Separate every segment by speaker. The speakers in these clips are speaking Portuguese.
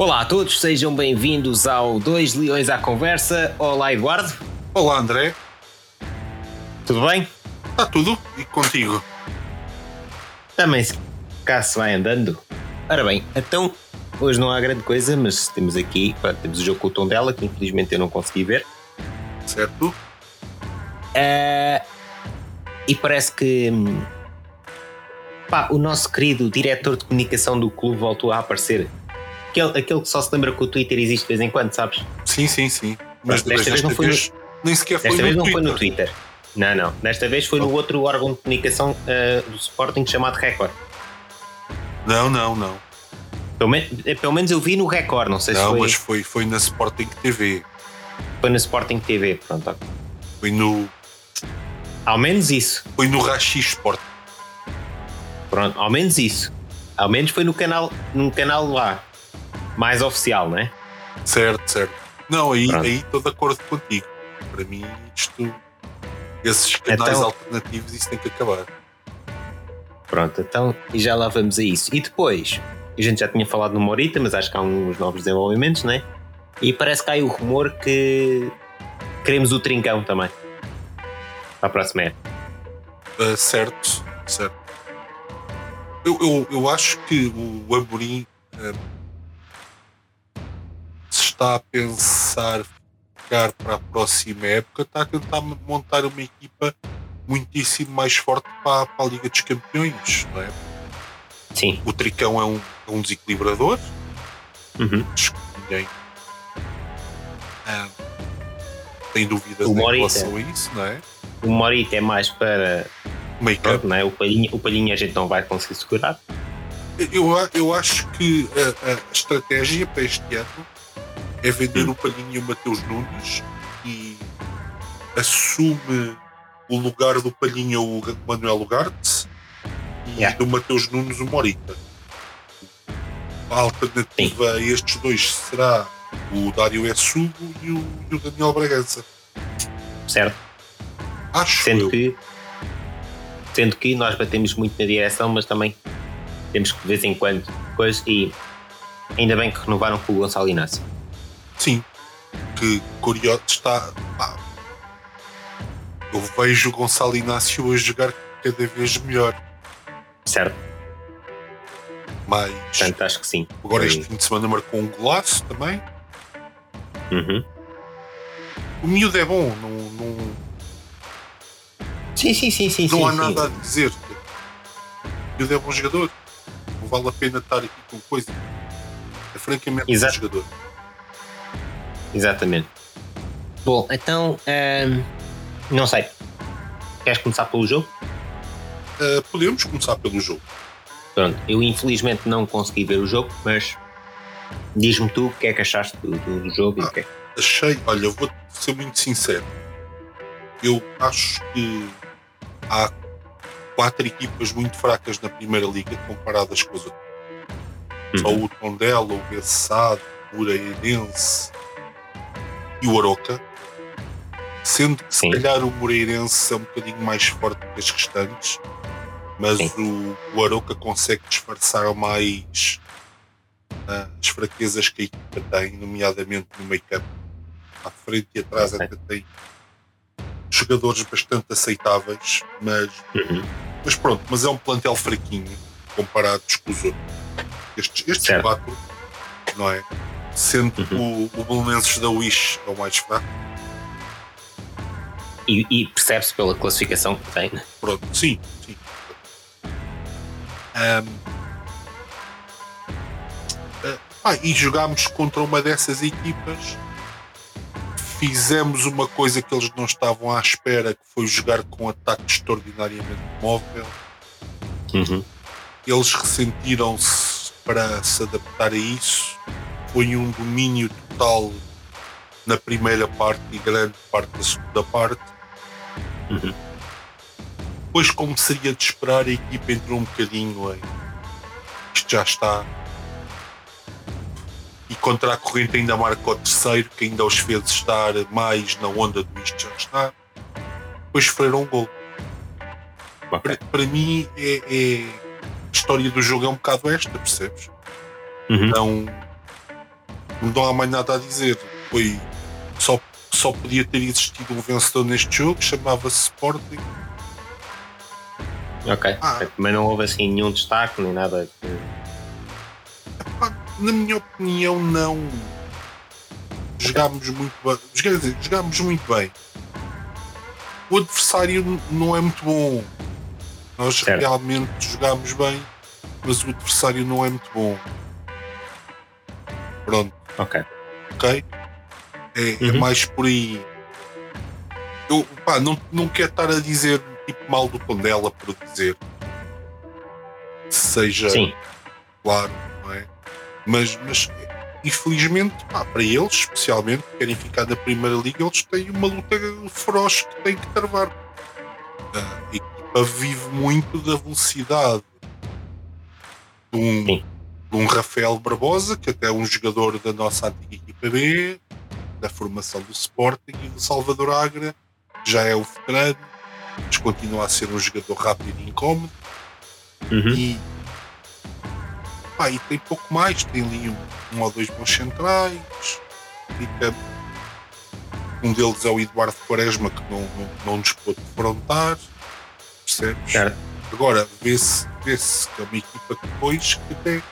Speaker 1: Olá a todos, sejam bem-vindos ao Dois Leões à Conversa. Olá, Eduardo.
Speaker 2: Olá, André.
Speaker 1: Tudo bem?
Speaker 2: Está tudo? E contigo?
Speaker 1: Também se cá se vai andando. Ora bem, então hoje não há grande coisa, mas temos aqui, pronto, temos o jogo com o tom dela, que infelizmente eu não consegui ver.
Speaker 2: Certo?
Speaker 1: Uh, e parece que hum, pá, o nosso querido diretor de comunicação do clube voltou a aparecer. Aquele, aquele que só se lembra que o Twitter existe de vez em quando, sabes?
Speaker 2: Sim, sim, sim.
Speaker 1: Mas desta, vez não foi
Speaker 2: vez,
Speaker 1: no,
Speaker 2: nem sequer foi
Speaker 1: desta
Speaker 2: no
Speaker 1: vez não
Speaker 2: Twitter.
Speaker 1: foi no Twitter. Não, não. Desta vez foi no outro órgão de comunicação uh, do Sporting chamado Record.
Speaker 2: Não, não, não.
Speaker 1: Pelo, men pelo menos eu vi no Record, não sei
Speaker 2: não,
Speaker 1: se foi.
Speaker 2: mas foi, foi na Sporting TV.
Speaker 1: Foi no Sporting TV, pronto.
Speaker 2: Foi no,
Speaker 1: Ao menos isso.
Speaker 2: foi no Rachi Sport.
Speaker 1: Pronto, ao menos isso. Ao menos foi no canal, num canal lá. Mais oficial, não é?
Speaker 2: Certo, certo. Não, aí
Speaker 1: Pronto.
Speaker 2: aí estou de acordo contigo. Para mim, isto. Esses canais
Speaker 1: Então-
Speaker 2: alternativos, isso tem que acabar.
Speaker 1: Pronto, então, e já lá vamos a isso. E depois, a gente já tinha falado no Morita, mas acho que há uns novos desenvolvimentos, não é? E parece que há aí o rumor que queremos o Trincão também. Para a próxima época.
Speaker 2: Ah, certo, certo. Eu, eu, eu acho que o Amorim se está a pensar ficar para a próxima época, está a tentar montar uma equipa muitíssimo mais forte para, para a Liga dos Campeões. Não é?
Speaker 1: Sim.
Speaker 2: O Tricão é um, é um desequilibrador,
Speaker 1: Uhum.
Speaker 2: acho que ninguém ah, tem dúvidas em relação a isso, não é?
Speaker 1: O Morita é mais para. Pronto, não é? O palhinho, o palhinho a gente não vai conseguir segurar.
Speaker 2: Eu, eu acho que a, a estratégia para este ano é vender o Palhinho e o Mateus Nunes e assume o lugar do Palhinho o Manuel Ugarte e
Speaker 1: Yeah.
Speaker 2: do Mateus Nunes o Morita. A alternativa a estes dois será o Dário Essugo e o, e o Daniel Bragança.
Speaker 1: Certo?
Speaker 2: Acho
Speaker 1: Sendo
Speaker 2: eu.
Speaker 1: que, sendo que nós batemos muito na direção, mas também temos que de vez em quando coisas e ainda bem que renovaram com o Gonçalo Inácio.
Speaker 2: Sim, que curioso está. pá, eu vejo o Gonçalo Inácio a jogar cada vez melhor,
Speaker 1: Certo?
Speaker 2: mas
Speaker 1: Portanto, acho que sim.
Speaker 2: agora este fim de semana marcou um golaço também.
Speaker 1: Uhum.
Speaker 2: O miúdo é bom, não, não,
Speaker 1: Sim, sim, sim, sim.
Speaker 2: não
Speaker 1: sim,
Speaker 2: há
Speaker 1: sim.
Speaker 2: nada a dizer. O miúdo é bom jogador, não vale a pena estar aqui com coisa. É francamente
Speaker 1: Exato.
Speaker 2: bom jogador.
Speaker 1: Exatamente. Bom, então, ahm, não sei. Queres começar pelo jogo?
Speaker 2: Ah, podemos começar pelo jogo.
Speaker 1: Pronto, eu infelizmente não consegui ver o jogo, mas diz-me tu o que é que achaste do, do- do jogo e o que é
Speaker 2: achei, olha, vou ser muito sincero. Eu acho que há quatro equipas muito fracas na Primeira Liga comparadas com as outras. Só
Speaker 1: Uhum.
Speaker 2: o Tondela, o Bessado, o Moreirense e o Aroca. Sendo que
Speaker 1: Sim.
Speaker 2: se calhar o Moreirense é um bocadinho mais forte que as restantes, mas
Speaker 1: Sim.
Speaker 2: o, o Aroca consegue disfarçar mais ah, as fraquezas que a equipa tem, nomeadamente no make-up. À frente e atrás
Speaker 1: Ok.
Speaker 2: até tem jogadores bastante aceitáveis, mas,
Speaker 1: Uhum.
Speaker 2: mas pronto, mas é um plantel fraquinho comparados com os outros. Estes, estes quatro, não é? Sendo que
Speaker 1: Uhum.
Speaker 2: o, o Belenenses da Wish é o mais fraco.
Speaker 1: E, e percebe-se pela classificação que tem. né?
Speaker 2: Pronto, sim, sim. Ahm, ah, e jogámos contra uma dessas equipas. Fizemos uma coisa que eles não estavam à espera, que foi jogar com ataque extraordinariamente móvel.
Speaker 1: Uhum.
Speaker 2: Eles ressentiram-se para se adaptar a isso. Foi um domínio total na primeira parte e grande parte da segunda parte.
Speaker 1: Uhum.
Speaker 2: Depois, como seria de esperar, a equipa entrou um bocadinho em isto já está. E contra a corrente ainda marca o terceiro, que ainda os fez estar mais na onda do isto já está. Depois frearam um gol.
Speaker 1: Ok.
Speaker 2: Para, para mim, é, é- a história do jogo é um bocado esta, percebes?
Speaker 1: Uhum.
Speaker 2: Não, não há mais nada a dizer. Foi só, só podia ter existido um vencedor neste jogo, chamava-se Sporting.
Speaker 1: Ok.
Speaker 2: Ah.
Speaker 1: Mas não houve assim nenhum destaque nem nada.
Speaker 2: Epá, na minha opinião, não. Jogámos muito bem. Quer dizer, jogámos muito bem. O adversário não é muito bom. Nós
Speaker 1: Certo.
Speaker 2: realmente jogámos bem, mas o adversário não é muito bom. Pronto,
Speaker 1: Ok.
Speaker 2: ok? É, é
Speaker 1: Uhum.
Speaker 2: mais por aí. Eu pá, não, não quero estar a dizer tipo mal do Tondela por dizer. Seja
Speaker 1: Sim.
Speaker 2: claro, não é? Mas, mas infelizmente, pá, para eles, especialmente, que querem ficar na Primeira Liga, eles têm uma luta feroz que têm que travar. A equipa vive muito da velocidade de um,
Speaker 1: Sim.
Speaker 2: Um Rafael Barbosa, que até é um jogador da nossa antiga equipa B, da formação do Sporting, e do Salvador Agra, que já é o veterano, mas continua a ser um jogador rápido e incómodo.
Speaker 1: Uhum.
Speaker 2: E, pá, e tem pouco mais, tem ali um, um ou dois bons centrais. Fica, um deles é o Eduardo Quaresma, que não, não, não nos pôde defrontar. Percebes? Agora, vê-se vê que é uma equipa que depois que até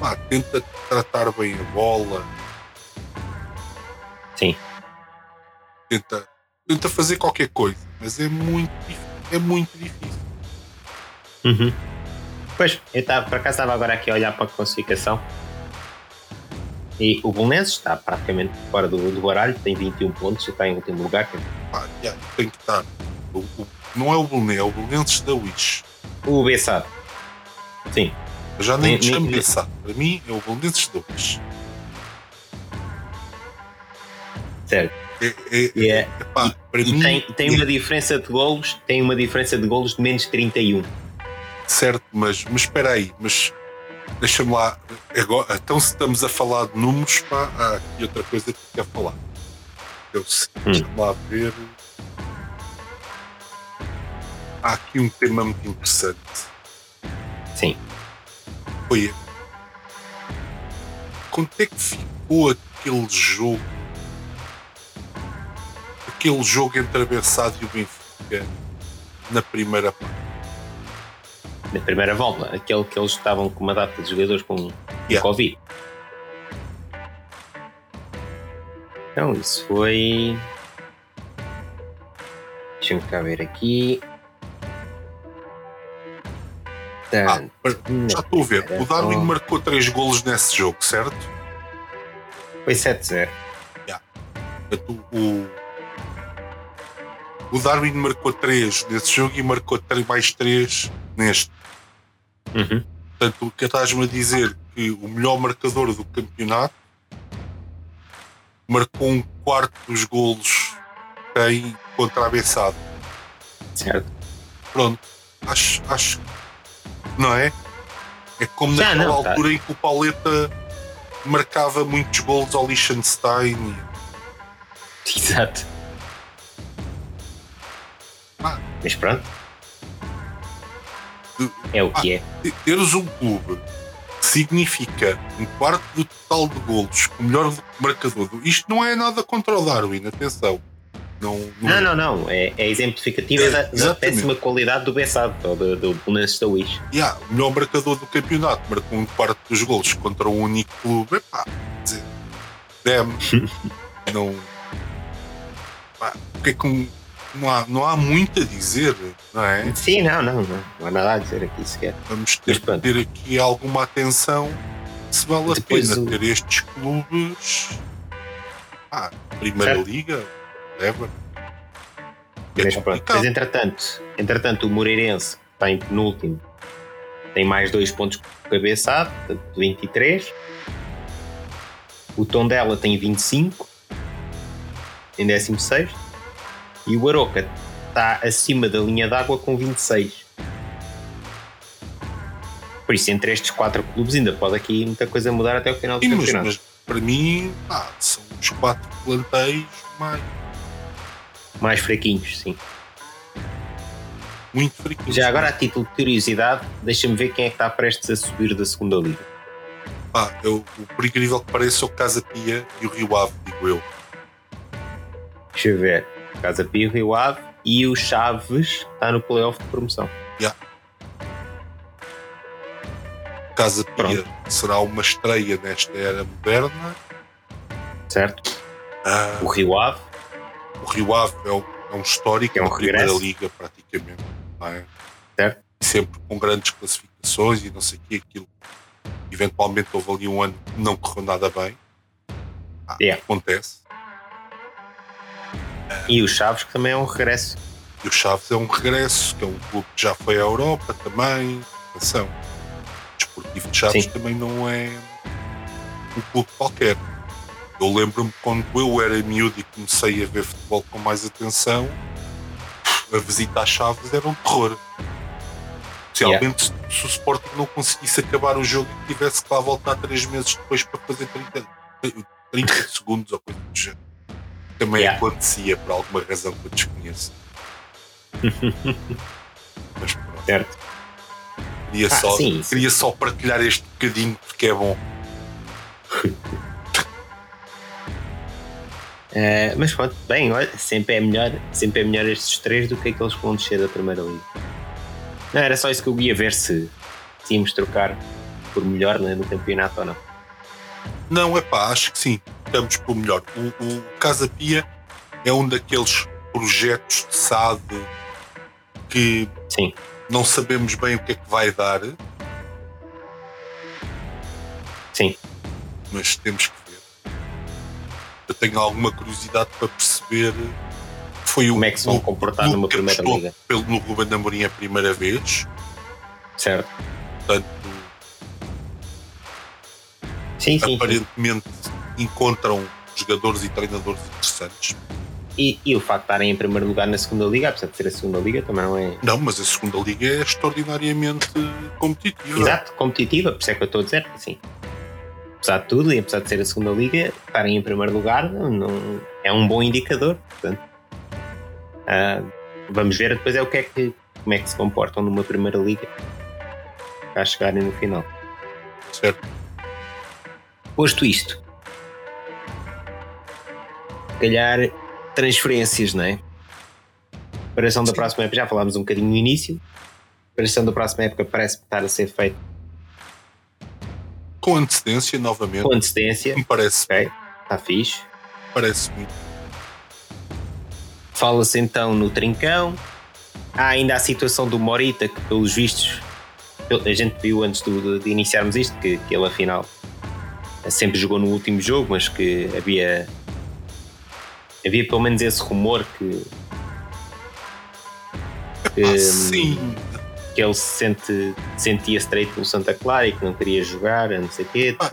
Speaker 2: pá, tenta tratar bem a bola,
Speaker 1: Sim.
Speaker 2: tenta, tenta fazer qualquer coisa, mas é muito, é muito difícil.
Speaker 1: Uhum. Pois, eu estava, por acaso estava agora aqui a olhar para a classificação e o Bolonenses está praticamente fora do, do baralho, tem 21 pontos e está em último lugar.
Speaker 2: Pá, yeah, tem que estar. O- o- não é o Bolonense, é o Bolonenses da Wish.
Speaker 1: O Bessado. Sim,
Speaker 2: Eu já nem
Speaker 1: Nem-
Speaker 2: chamo. Para mim é o Bolonenses da Wish.
Speaker 1: certo.
Speaker 2: É, é,
Speaker 1: é,
Speaker 2: epá, para
Speaker 1: e
Speaker 2: mim,
Speaker 1: tem, tem uma diferença de golos, tem uma diferença de golos de menos 31.
Speaker 2: certo, mas, mas espera aí, mas deixa-me lá. Agora, então, se estamos a falar de números, pá, há aqui outra coisa que quero falar. Eu sei,
Speaker 1: Hum.
Speaker 2: deixa-me lá ver. Há aqui um tema muito interessante.
Speaker 1: Sim.
Speaker 2: Foi quanto é que ficou aquele jogo? Aquele jogo entre a Bessade e o Benfica na primeira parte.
Speaker 1: Na primeira volta, aquele que eles estavam com uma data de jogadores com
Speaker 2: Yeah.
Speaker 1: Covid. Então, isso foi. Deixa-me cá ver aqui.
Speaker 2: Ah,
Speaker 1: Portanto,
Speaker 2: já estou a ver. O Darwin marcou 3 golos nesse jogo, certo?
Speaker 1: foi 7-0.
Speaker 2: Portanto, o, o Darwin marcou 3 nesse jogo e marcou 3 mais 3 neste.
Speaker 1: Uhum.
Speaker 2: Portanto, o que estás-me a dizer que o melhor marcador do campeonato marcou um quarto dos golos que tem contra a Bessade.
Speaker 1: Certo.
Speaker 2: Pronto, acho, acho não é? É como
Speaker 1: Já,
Speaker 2: naquela
Speaker 1: não, tá.
Speaker 2: altura em que o Pauleta marcava muitos golos ao Liechtenstein.
Speaker 1: Exato.
Speaker 2: Ah.
Speaker 1: Mas pronto. É o que é.
Speaker 2: Teres um clube que significa um quarto do total de golos, o melhor marcador. do- Isto não é nada contra o Darwin, atenção. Não,
Speaker 1: Não, não, não. É, é exemplificativa
Speaker 2: É,
Speaker 1: da, da péssima qualidade do Bessado, ou do, do Belenenses da Wish.
Speaker 2: Yeah, o melhor marcador do campeonato marcou um quarto dos golos contra um único clube. Epá, quer dizer, damn, não. Pá, porque é que um- não, há, não há muito a dizer, não é?
Speaker 1: Sim, não, não, não. Não há nada a dizer aqui sequer.
Speaker 2: Vamos ter que ter aqui alguma atenção se vale a
Speaker 1: Depois
Speaker 2: pena
Speaker 1: o-
Speaker 2: ter estes clubes. Ah, Primeira
Speaker 1: Certo.
Speaker 2: Liga, whatever. É
Speaker 1: Mas. Mas entretanto, entretanto, o Moreirense, está em penúltimo, tem mais dois pontos cabeçado, portanto 23. O Tondela tem 25, em 16. E o Aroca está acima da linha d'água com 26. Por isso, entre estes quatro clubes, ainda pode aqui muita coisa mudar até o final do
Speaker 2: Sim, mas,
Speaker 1: campeonato.
Speaker 2: mas para mim, ah, são os quatro plantéis mais,
Speaker 1: Mais fraquinhos, sim.
Speaker 2: muito fraquinhos.
Speaker 1: Já agora, a título de curiosidade, deixa-me ver quem é que está prestes a subir da segunda liga.
Speaker 2: Pá, eu, o por incrível que pareça, o Casa Pia e o Rio Ave, digo eu.
Speaker 1: Deixa eu ver. Casa Pia, Rio Ave e o Chaves está no playoff de promoção.
Speaker 2: Casa Pia será uma estreia nesta era moderna.
Speaker 1: Certo?
Speaker 2: Ah,
Speaker 1: O Rio Ave,
Speaker 2: o Rio Ave é um, é um histórico
Speaker 1: É um
Speaker 2: da Primeira. Liga, praticamente. Não é?
Speaker 1: certo?
Speaker 2: Sempre com grandes classificações e não sei o que, aquilo. Eventualmente houve ali um ano que não correu nada bem. Ah,
Speaker 1: Yeah.
Speaker 2: Acontece.
Speaker 1: E o Chaves, que também é um regresso.
Speaker 2: E o Chaves é um regresso, que é um clube que já foi à Europa também. Atenção. O Desportivo de Chaves
Speaker 1: Sim.
Speaker 2: também não é um clube qualquer. Eu lembro-me quando eu era miúdo e comecei a ver futebol com mais atenção, a visita às Chaves era um terror. Especialmente se- se o Sporting não conseguisse acabar o jogo e tivesse que lá voltar três meses depois para fazer 30, 30 segundos ou coisa do género. Também
Speaker 1: Yeah.
Speaker 2: acontecia por alguma razão que eu desconheço. Mas pronto,
Speaker 1: Certo?
Speaker 2: queria,
Speaker 1: Ah,
Speaker 2: só,
Speaker 1: sim, sim.
Speaker 2: queria só partilhar este bocadinho porque é bom.
Speaker 1: Eh, mas pronto, bem, olha, sempre é melhor, sempre é melhor estes três do que aqueles que vão descer da primeira liga. Não, era só isso que eu ia ver se, se íamos trocar por melhor né, no campeonato ou não.
Speaker 2: Não, é pá, acho que sim. Estamos pelo melhor. O, o Casa Pia é um daqueles projetos de SAD que
Speaker 1: Sim,
Speaker 2: não sabemos bem o que é que vai dar,
Speaker 1: sim,
Speaker 2: mas temos que. Eu tenho alguma curiosidade para perceber foi
Speaker 1: como
Speaker 2: o,
Speaker 1: é que se vão comportar numa primeira liga.
Speaker 2: Pelo, no Ruben Amorim a primeira vez,
Speaker 1: Certo?
Speaker 2: portanto,
Speaker 1: Sim, sim. sim.
Speaker 2: aparentemente encontram jogadores e treinadores interessantes.
Speaker 1: E, e o facto de estarem em primeiro lugar na segunda liga, apesar de ser a segunda liga, também não é.
Speaker 2: Não, mas a segunda liga é extraordinariamente competitiva.
Speaker 1: Exato, competitiva, por isso é que eu estou a dizer, assim. Apesar de tudo, e apesar de ser a segunda liga, estarem em primeiro lugar não, é um bom indicador. Portanto, ah, vamos ver depois é o que é que, como é que se comportam numa primeira liga para chegarem no final.
Speaker 2: Certo?
Speaker 1: Posto isto, se calhar transferências, não é? Preparação da próxima época, já falámos um bocadinho no início. Preparação da próxima época parece estar a ser feita
Speaker 2: Com antecedência, novamente,
Speaker 1: com antecedência.
Speaker 2: me parece,
Speaker 1: Ok, está fixe.
Speaker 2: parece muito.
Speaker 1: Fala-se então no Trincão. Há ainda a situação do Morita, que pelos vistos, a gente viu antes do- de, iniciarmos isto, que, que ele afinal sempre jogou no último jogo, mas que havia. Havia pelo menos esse rumor que, que,
Speaker 2: Ah, sim,
Speaker 1: que ele se sente, sentia-se traído pelo Santa Clara e que não queria jogar, não sei o quê.
Speaker 2: Ah,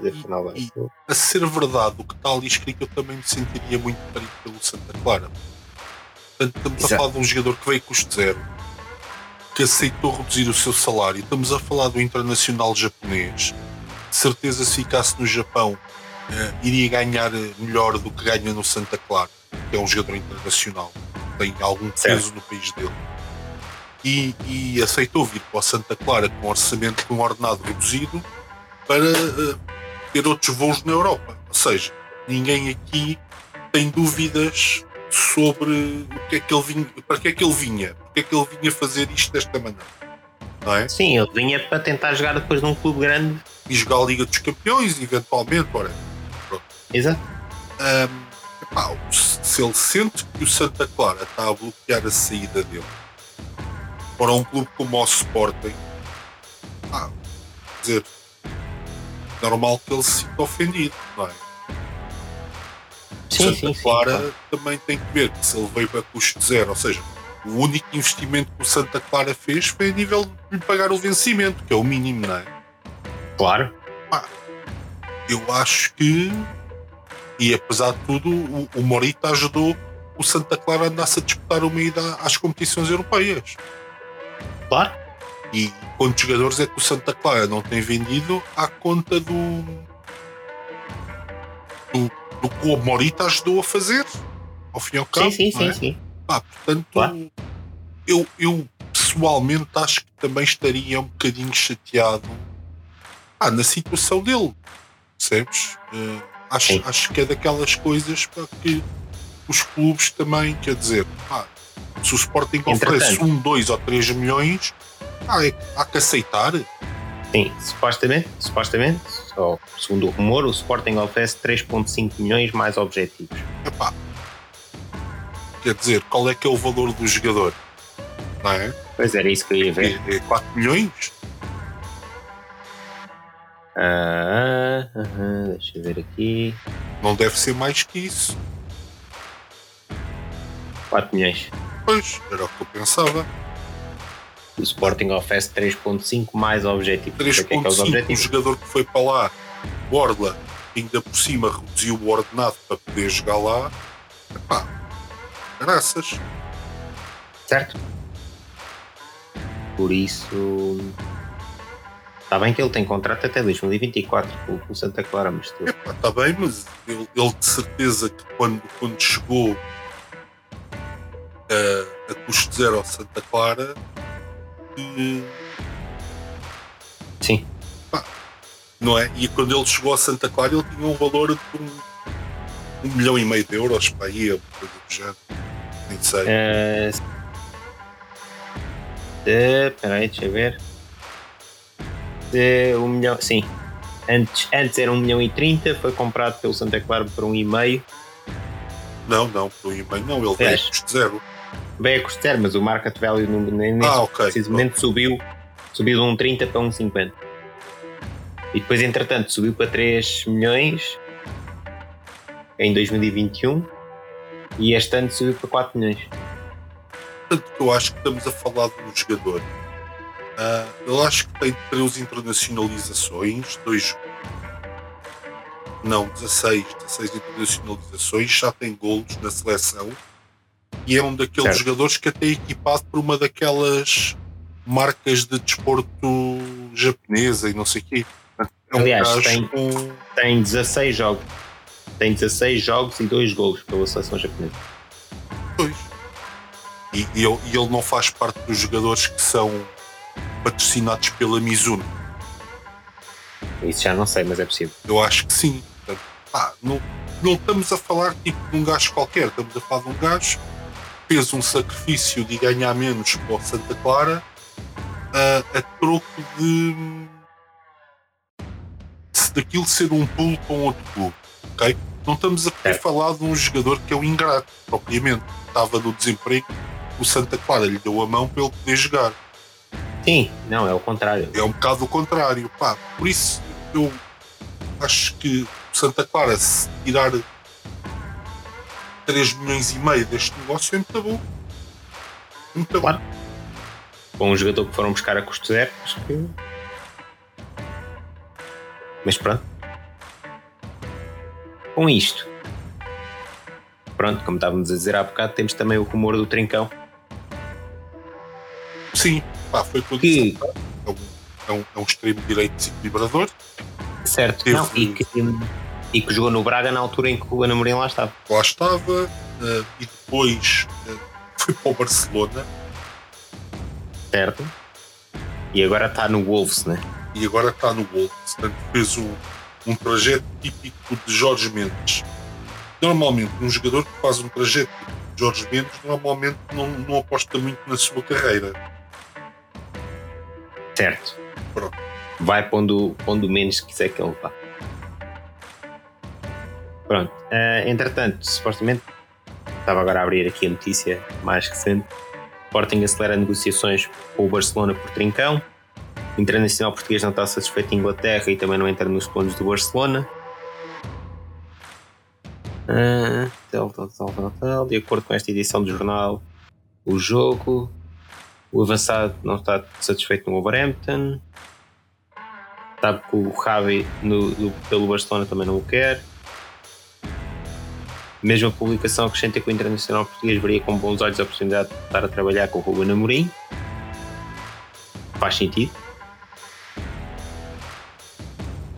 Speaker 2: e- e- a ser verdade o que está ali escrito, eu também me sentiria muito traído pelo Santa Clara. Portanto, estamos
Speaker 1: Exato.
Speaker 2: a falar de um jogador que veio custo zero, que aceitou reduzir o seu salário. Estamos a falar do internacional japonês. De certeza, se ficasse no Japão, eh, iria ganhar eh, melhor do que ganha no Santa Clara, que é um jogador internacional, tem algum peso
Speaker 1: Certo.
Speaker 2: no país dele. E, e aceitou vir para o Santa Clara com um orçamento com um ordenado reduzido para eh, ter outros voos na Europa. Ou seja, ninguém aqui tem dúvidas sobre o que é que ele vinha, para que é que ele vinha, porque é que ele vinha fazer isto desta maneira. Não é?
Speaker 1: Sim, ele vinha para tentar jogar depois num clube grande.
Speaker 2: E jogar a Liga dos Campeões, eventualmente, ora.
Speaker 1: Exato.
Speaker 2: Epá, se se ele sente que o Santa Clara está a bloquear a saída dele para um clube como o Sporting, ah, quer dizer, normal que ele se sinta ofendido, não é?
Speaker 1: Sim,
Speaker 2: Santa
Speaker 1: sim, sim.
Speaker 2: Clara
Speaker 1: claro.
Speaker 2: também tem que ver que se ele veio para custo zero, ou seja, o único investimento que o Santa Clara fez foi a nível de lhe pagar o vencimento, que é o mínimo, não é?
Speaker 1: Claro.
Speaker 2: Eu acho que, e apesar de tudo, o, o Morita ajudou o Santa Clara a andar-se a disputar uma ida às competições europeias. E quantos jogadores é que o Santa Clara não tem vendido à conta do. do, do que o Morita ajudou a fazer? Ao fim e ao cabo.
Speaker 1: sim, sim,
Speaker 2: não
Speaker 1: sim,
Speaker 2: é?
Speaker 1: sim.
Speaker 2: Pá, portanto,
Speaker 1: Claro.
Speaker 2: eu, eu pessoalmente acho que também estaria um bocadinho chateado ah, na situação dele. Percebes? Uh, acho, acho que é daquelas coisas para que os clubes também, quer dizer, pá, se o Sporting oferece um, dois ou três milhões, é, há que aceitar.
Speaker 1: Sim, supostamente, supostamente, ou segundo o rumor, o Sporting oferece 3,5 milhões mais objetivos.
Speaker 2: Epá. Quer dizer, qual é que é o valor do jogador? Não é?
Speaker 1: Pois era isso que eu ia ver.
Speaker 2: É, é 4 milhões?
Speaker 1: Ah, deixa eu ver aqui.
Speaker 2: Não deve ser mais que isso.
Speaker 1: 4 milhões.
Speaker 2: Pois, era o que eu pensava.
Speaker 1: O Sporting oferece 3.5 mais objetivo.
Speaker 2: 3.5, é é o jogador que foi para lá, Borla, ainda por cima reduziu o ordenado para poder jogar lá. Epá, graças.
Speaker 1: Certo. Por isso. Está bem que ele tem contrato até 2024 com, o Santa Clara, mas.
Speaker 2: Está bem, mas ele, ele, de certeza que quando, quando chegou a, a custo zero ao Santa Clara
Speaker 1: Sim.
Speaker 2: Pá, não é? E quando ele chegou a Santa Clara, ele tinha um valor de um, um milhão e meio de euros para aí, ou coisa do género. Nem sei.
Speaker 1: Espera uh, aí, deixa eu ver. De um milhão, sim. Antes, antes era um milhão e trinta, foi comprado pelo Santa Clara por um e meio.
Speaker 2: Não, não, por um e meio não, ele veio custo zero
Speaker 1: bem a custo zero, mas o market value nesse ah, okay. precisamente subiu, subiu de um 30 para um 50. E depois, entretanto, subiu para 3 milhões em 2021 e este ano subiu para 4 milhões.
Speaker 2: Portanto, eu acho que estamos a falar de um jogador. Uh, eu acho que tem 13 internacionalizações, dois não, 16, 16 internacionalizações, já tem golos na seleção e é um daqueles certo. jogadores que até é equipado por uma daquelas marcas de desporto japonesa e não sei o quê.
Speaker 1: É um Aliás, tem, com... tem 16 jogos. Tem 16 jogos e 2 gols pela seleção japonesa.
Speaker 2: Pois. E, e, ele, e ele não faz parte dos jogadores que são patrocinados pela Mizuno.
Speaker 1: Isso já não sei, mas é possível.
Speaker 2: Eu acho que sim. Pá, não, não estamos a falar tipo de um gajo qualquer, estamos a falar de um gajo fez um sacrifício de ganhar menos para o Santa Clara uh, a troco de, de daquilo ser um pulo com outro clube. Okay? Não estamos a falar de um jogador que é um ingrato, propriamente. Estava no desemprego, o Santa Clara lhe deu a mão para ele poder jogar.
Speaker 1: Sim, não, é o contrário.
Speaker 2: É um bocado o contrário. Pá, por isso eu acho que o Santa Clara, se tirar 3 milhões e meio deste negócio é muito bom. Muito claro. bom.
Speaker 1: Com um jogador que foram buscar a custo zero, acho que. Mas pronto. Com isto. Pronto, como estávamos a dizer há bocado, temos também o rumor do Trincão.
Speaker 2: Sim, pá, foi tudo que... É um, é, um, é um extremo direito desequilibrador.
Speaker 1: Certo, Teve... não, e que e que jogou no Braga na altura em que o Ana Mourinho lá estava.
Speaker 2: Lá estava uh, e depois uh, foi para o Barcelona.
Speaker 1: Certo. E agora está no Wolves, né?
Speaker 2: E agora está no Wolves. Portanto, fez um, um trajeto típico de Jorge Mendes. Normalmente, um jogador que faz um trajeto típico de Jorge Mendes, normalmente não, não aposta muito na sua carreira.
Speaker 1: Certo.
Speaker 2: Pronto.
Speaker 1: Vai pondo, pondo menos que quiser que ele vá. Pronto. Uh, entretanto, supostamente, estava agora a abrir aqui a notícia mais recente. Sporting acelera negociações com o Barcelona por Trincão. O Internacional Português não está satisfeito em Inglaterra e também não entra nos planos do Barcelona. Tal, tal, tal, tal, tal. De acordo com esta edição do jornal, o jogo. O avançado não está satisfeito no Wolverhampton. Sabe que o Javi no, no, pelo Barcelona também não o quer. Mesmo a publicação acrescenta que o Internacional Português veria com bons olhos a oportunidade de estar a trabalhar com o Ruben Amorim. Faz sentido.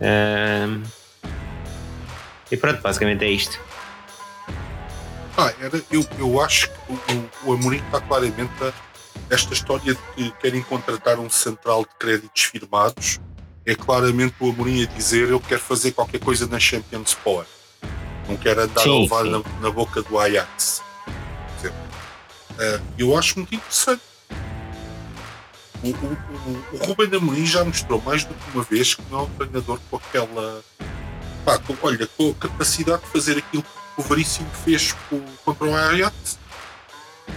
Speaker 1: Um, e pronto, basicamente é isto.
Speaker 2: Ah, era, eu, eu acho que o, o Amorim está claramente a esta história de que querem contratar um central de créditos firmados é claramente o Amorim a dizer eu quero fazer qualquer coisa na Champions Power. Não quero andar sim, a levar na, na, boca do Ajax. Uh, eu acho muito interessante. O, o, o, o Ruben Amorim já mostrou mais do que uma vez que não é um treinador com aquela. Pá, com, olha, com a capacidade de fazer aquilo que o Veríssimo fez contra o Ajax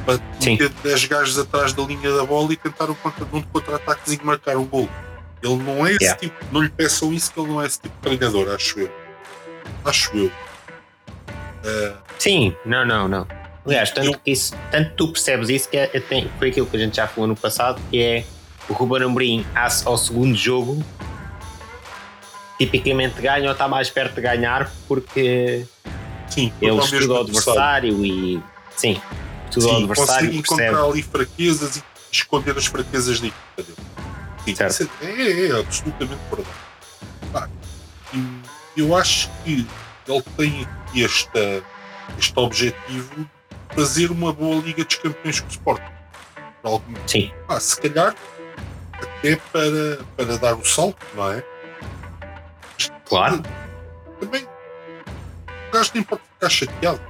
Speaker 2: para ter 10 gajos atrás da linha da bola e tentar um, contra, um contra-ataques e marcar um gol. Ele não é esse yeah. tipo, não lhe peçam isso que ele não é esse tipo de treinador, acho eu. Acho eu.
Speaker 1: Uh, Sim, não, não, não. Aliás, tanto, eu, que isso, tanto tu percebes isso que é, tem, foi aquilo que a gente já falou no passado, que é o Ruben Amorim ao segundo jogo tipicamente ganha ou está mais perto de ganhar porque
Speaker 2: sim,
Speaker 1: ele estuda o adversário e sim, estuda o adversário
Speaker 2: consegue encontrar ali fraquezas e esconder as fraquezas da equipa dele. Sim, é, é, é, absolutamente verdade. eu acho que ele tem esta, este objetivo de fazer uma boa Liga dos Campeões com o Sporting. Algum,
Speaker 1: Sim.
Speaker 2: Ah, se calhar até para, para dar o salto, não é?
Speaker 1: Claro.
Speaker 2: Também o gajo nem pode ficar chateado.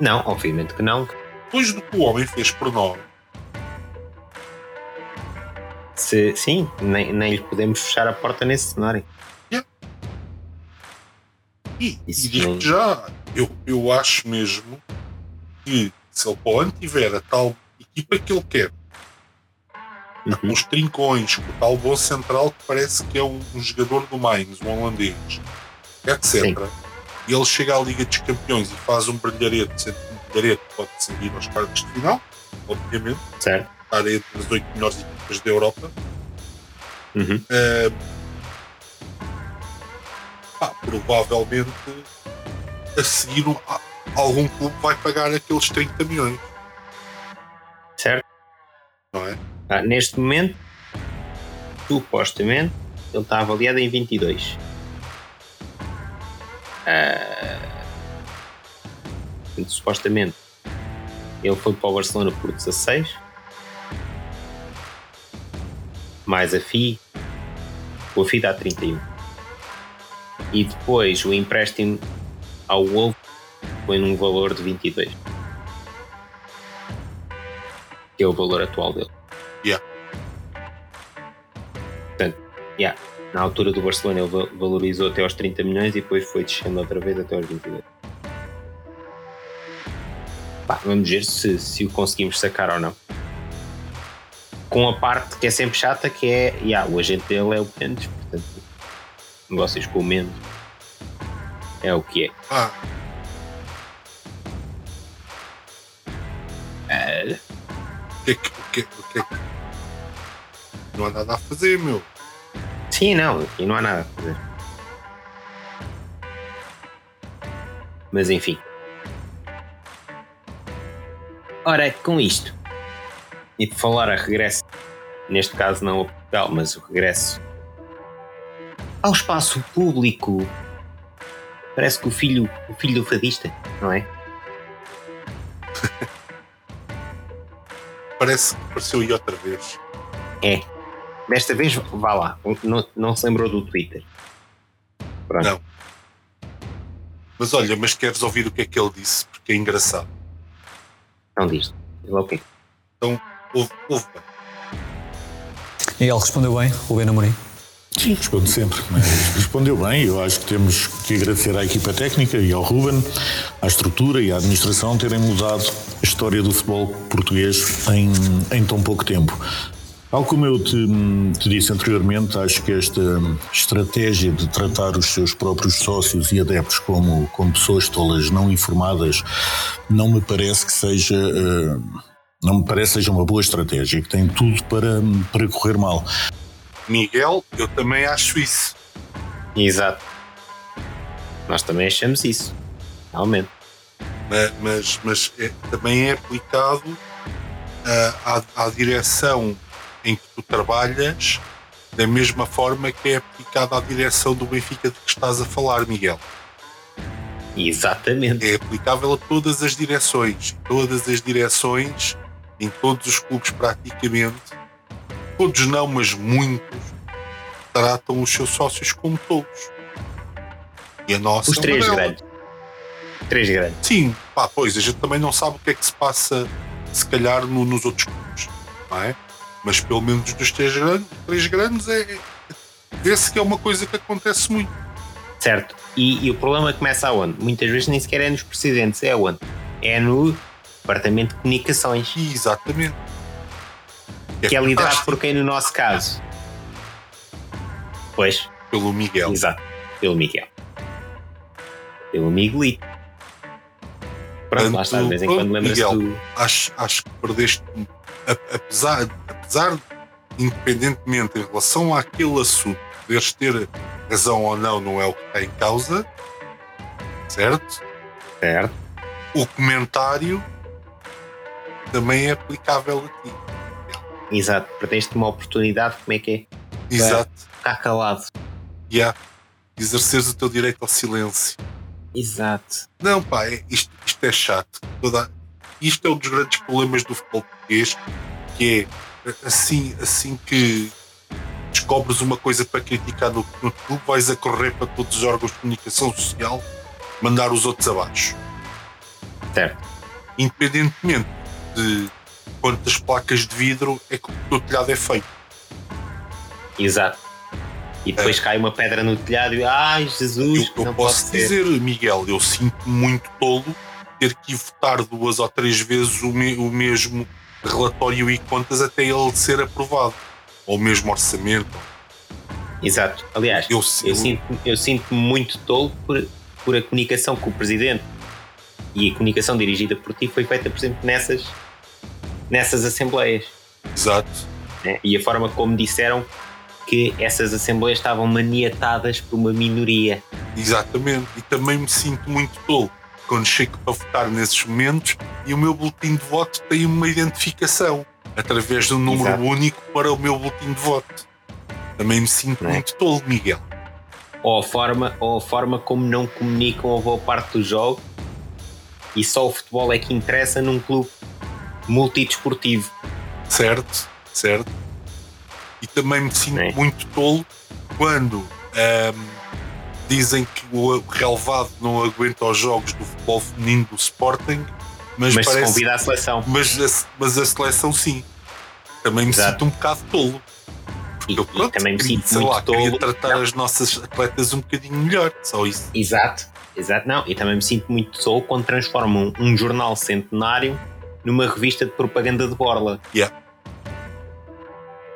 Speaker 1: Não, obviamente que não.
Speaker 2: Depois do que o homem fez por nós,
Speaker 1: se, sim, nem, nem lhe podemos fechar a porta nesse cenário.
Speaker 2: E, e digo já, eu, eu acho mesmo que se ele para o ano tiver a tal equipa que ele quer, uhum. os trincões, com o tal bom central que parece que é um, um jogador do Mainz, um holandês, etc. Sim. E ele chega à Liga dos Campeões e faz um brilharete, sendo um brilharete pode seguir aos quartos de final, obviamente.
Speaker 1: Certo
Speaker 2: estar entre as oito melhores equipas da Europa.
Speaker 1: Uhum. Uh,
Speaker 2: pá, provavelmente a seguir algum clube vai pagar aqueles 30 milhões.
Speaker 1: Certo?
Speaker 2: Não é?
Speaker 1: Ah, neste momento, supostamente, ele está avaliado em 22. Uh, supostamente ele foi para o Barcelona por 16 mais a FI, o FI dá 31. E depois o empréstimo ao Wolf foi num valor de 22. Que é o valor atual dele.
Speaker 2: Yeah.
Speaker 1: Portanto, yeah, na altura do Barcelona ele valorizou até aos 30 milhões e depois foi descendo outra vez até aos 22. Pá, vamos ver se, se o conseguimos sacar ou não com a parte que é sempre chata, que é yeah, o agente dele é o Mendes, portanto, negócios com o Mendes é o que é.
Speaker 2: Ah. O que é que, o que, o que, que não há nada a fazer, meu?
Speaker 1: Sim, não, aqui não há nada a fazer. Mas enfim. Ora, com isto, e por falar a regresso, neste caso não a Portugal, mas o regresso ao espaço público. Parece que o filho, o filho do fadista, não é?
Speaker 2: Parece que apareceu aí outra vez.
Speaker 1: É. Desta vez, vá lá. Não, não se lembrou do Twitter.
Speaker 2: Pronto. Não. Mas olha, mas queres ouvir o que é que ele disse? Porque é engraçado.
Speaker 1: Não diz. Diz lá o quê?
Speaker 2: Então, Houve, houve bem.
Speaker 3: E ele respondeu bem, o Ben Amorim?
Speaker 4: Sim, responde sempre. respondeu bem. Eu acho que temos que agradecer à equipa técnica e ao Ruben, à estrutura e à administração terem mudado a história do futebol português em, em tão pouco tempo. Tal como eu te, te, disse anteriormente, acho que esta estratégia de tratar os seus próprios sócios e adeptos como, como pessoas tolas não informadas não me parece que seja. Uh, não me parece seja uma boa estratégia, que tem tudo para, para correr mal.
Speaker 2: Miguel, eu também acho isso.
Speaker 1: Exato. Nós também achamos isso. Realmente.
Speaker 2: Mas, mas, mas é, também é aplicado uh, à, à direção em que tu trabalhas da mesma forma que é aplicado à direção do Benfica de que estás a falar, Miguel.
Speaker 1: Exatamente.
Speaker 2: É aplicável a todas as direções. Todas as direções em todos os clubes praticamente todos não, mas muitos, tratam os seus sócios como tolos. E a nossa
Speaker 1: Os
Speaker 2: é
Speaker 1: três
Speaker 2: delas.
Speaker 1: grandes. Três grandes.
Speaker 2: Sim, pá, pois, a gente também não sabe o que é que se passa, se calhar, no- nos outros clubes, não é? Mas pelo menos dos três grandes, três grandes é. Vê-se que é uma coisa que acontece muito.
Speaker 1: Certo. E, e o problema começa aonde? Muitas vezes nem sequer é nos presidentes, é onde? É no departamento de comunicações.
Speaker 2: E exatamente.
Speaker 1: Que é liderado por quem no nosso caso? Pois,
Speaker 2: pelo Miguel.
Speaker 1: exato. Pelo Miguel. Pelo Miguelito. Pronto, lá está, de vez em quando lembra-se
Speaker 2: Miguel.
Speaker 1: do.
Speaker 2: Acho, acho que perdeste. Apesar, apesar, independentemente em relação àquele assunto, poderes ter razão ou não, não é o que está em causa, certo?
Speaker 1: Certo.
Speaker 2: O comentário também é aplicável a ti.
Speaker 1: Exato. Perdeste uma oportunidade, como é que é?
Speaker 2: Exato.
Speaker 1: Ficar calado.
Speaker 2: Yeah. Exerceres o teu direito ao silêncio.
Speaker 1: Exato.
Speaker 2: Não, pá, é- isto, isto é chato. Toda, isto é um dos grandes problemas do futebol português, que é assim, assim que descobres uma coisa para criticar no, no clube, vais a correr para todos os órgãos de comunicação social mandar os outros abaixo.
Speaker 1: Certo.
Speaker 2: Independentemente de quantas placas de vidro é que o teu telhado é feito.
Speaker 1: Exato. E depois cai uma pedra no telhado e ai Jesus,
Speaker 2: Eu, eu posso dizer, Miguel, eu sinto muito tolo ter que votar duas ou três vezes o, me- o mesmo relatório e contas até ele ser aprovado. Ou o mesmo orçamento.
Speaker 1: Exato. Aliás,
Speaker 2: Eu,
Speaker 1: eu, sinto, eu sinto-me muito tolo por, por a comunicação com o presidente e a comunicação dirigida por ti foi feita, por exemplo, nessas, nessas assembleias.
Speaker 2: Exato.
Speaker 1: né? E a forma como disseram que essas assembleias estavam maniatadas por uma minoria.
Speaker 2: Exatamente. E também me sinto muito tolo quando chego para votar nesses momentos e o meu boletim de voto tem uma identificação através de um número
Speaker 1: Exato.
Speaker 2: único para o meu boletim de voto. Também me sinto
Speaker 1: é?
Speaker 2: muito tolo, Miguel.
Speaker 1: Ou a forma, ou a forma como não comunicam a boa parte do jogo e só o futebol é que interessa num clube multidesportivo.
Speaker 2: Certo, certo. E também me sinto
Speaker 1: É.
Speaker 2: muito tolo quando dizem que o relevado não aguenta os jogos do futebol feminino do Sporting, mas,
Speaker 1: Mas se
Speaker 2: parece
Speaker 1: convida a seleção.
Speaker 2: mas, a, mas a seleção sim. Também me
Speaker 1: Exato.
Speaker 2: sinto um bocado tolo.
Speaker 1: E,
Speaker 2: Eu, pronto,
Speaker 1: também me
Speaker 2: queria-
Speaker 1: sinto
Speaker 2: sei
Speaker 1: muito
Speaker 2: lá, queria
Speaker 1: tolo.
Speaker 2: tratar
Speaker 1: Não,
Speaker 2: as nossas atletas um bocadinho melhor, só isso.
Speaker 1: Exato, exato, não. E também me sinto muito tolo quando transformam um jornal centenário numa revista de propaganda de borla.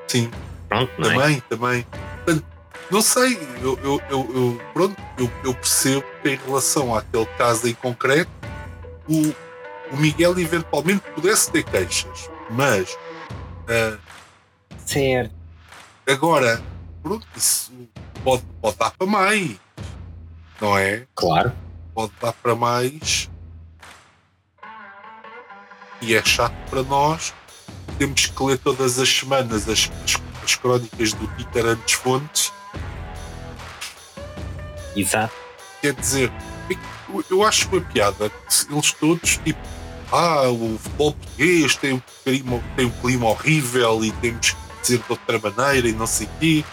Speaker 2: Sim,
Speaker 1: Pronto, não é?
Speaker 2: também, também. Portanto, não sei, eu, eu, eu, eu- pronto, eu, eu percebo que em relação àquele caso em concreto, o, o Miguel eventualmente pudesse ter queixas, mas ah,
Speaker 1: Certo.
Speaker 2: agora, pronto, isso pode, pode dar para mais, não é?
Speaker 1: Claro.
Speaker 2: Pode dar para mais e é chato para nós. Temos que ler todas as semanas as, as, as crónicas do Peter Antes Fontes
Speaker 1: Exato.
Speaker 2: Quer dizer, eu- eu acho uma piada eles todos, tipo, ah, o futebol português tem um clima, tem um clima horrível e temos que dizer de outra maneira e não sei o quê.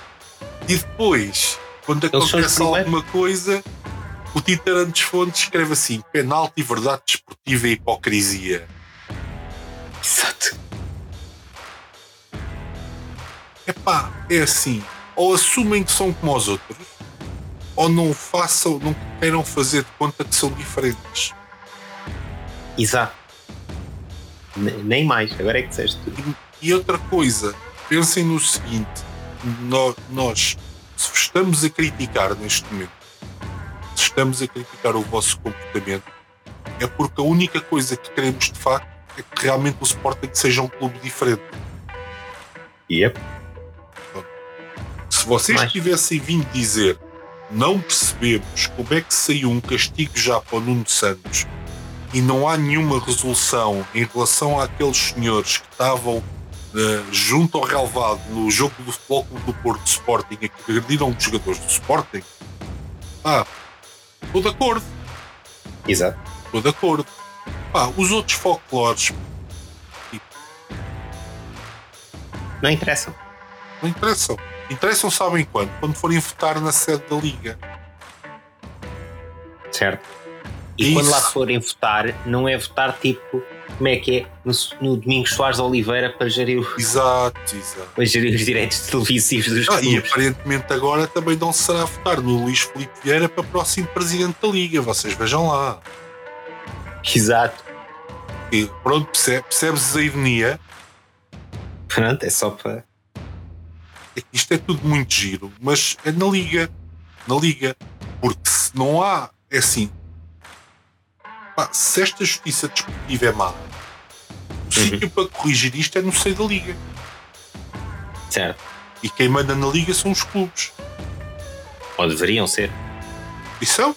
Speaker 2: E depois, quando acontece alguma coisa, o Titer Antes Fontes escreve assim: penalti, verdade desportiva e hipocrisia.
Speaker 1: Exato.
Speaker 2: Epá, é assim, ou assumem que são como os outros, ou não façam, não queiram fazer de conta que são diferentes.
Speaker 1: Exato. Ne- Nem mais, agora é que disseste tu.
Speaker 2: E outra coisa, pensem no seguinte: nó- nós, se estamos a criticar neste momento, se estamos a criticar o vosso comportamento, é porque a única coisa que queremos de facto é que realmente o Sporting seja um clube diferente.
Speaker 1: Yep.
Speaker 2: Se vocês
Speaker 1: Mas-
Speaker 2: tivessem vindo dizer não percebemos como é que saiu um castigo já para o Nuno Santos e não há nenhuma resolução em relação àqueles senhores que estavam eh, junto ao relevado no jogo do Futebol Clube do Porto Sporting e que agrediram os jogadores do Sporting, ah, estou de acordo,
Speaker 1: Exato.
Speaker 2: estou de acordo. Pá, os outros folclores
Speaker 1: Não interessam.
Speaker 2: Não interessam. Interessam, sabem quando? Quando forem votar na sede da Liga.
Speaker 1: Certo? E
Speaker 2: Isso.
Speaker 1: quando lá forem votar, não é votar tipo, como é que é? No, no Domingos Soares de Oliveira para gerir, o-
Speaker 2: Exato, exato.
Speaker 1: para gerir os direitos televisivos dos
Speaker 2: Ah, e
Speaker 1: clubes.
Speaker 2: aparentemente agora também não se será votar no Luís Filipe Vieira para próximo presidente da Liga. Vocês vejam lá.
Speaker 1: Exato.
Speaker 2: E pronto, percebe- percebes a ironia?
Speaker 1: Pronto, é só para.
Speaker 2: É isto é tudo muito giro, mas é na Liga. Na Liga. Porque se não há. É assim. pá, se esta justiça desportiva é má, o sítio para corrigir isto é no seio da Liga.
Speaker 1: Certo.
Speaker 2: E quem manda na Liga são os clubes.
Speaker 1: Ou deveriam ser.
Speaker 2: E são.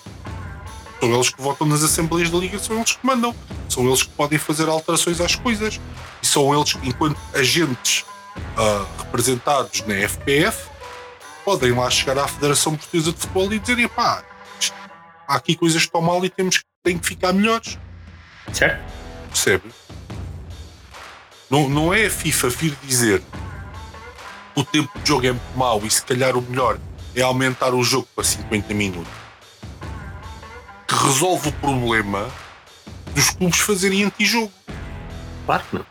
Speaker 2: São eles que votam nas Assembleias da Liga, são eles que mandam. São eles que podem fazer alterações às coisas. E são eles, enquanto agentes ah, representados na FPF, podem lá chegar à Federação Portuguesa de Futebol e dizerem: pá, há aqui coisas que estão mal e temos que, têm que ficar melhores.
Speaker 1: Certo?
Speaker 2: Percebe? Não, não é a FIFA vir dizer que o tempo de jogo é muito mau e se calhar o melhor é aumentar o jogo para 50 minutos que resolve o problema dos clubes fazerem antijogo.
Speaker 1: Claro que não.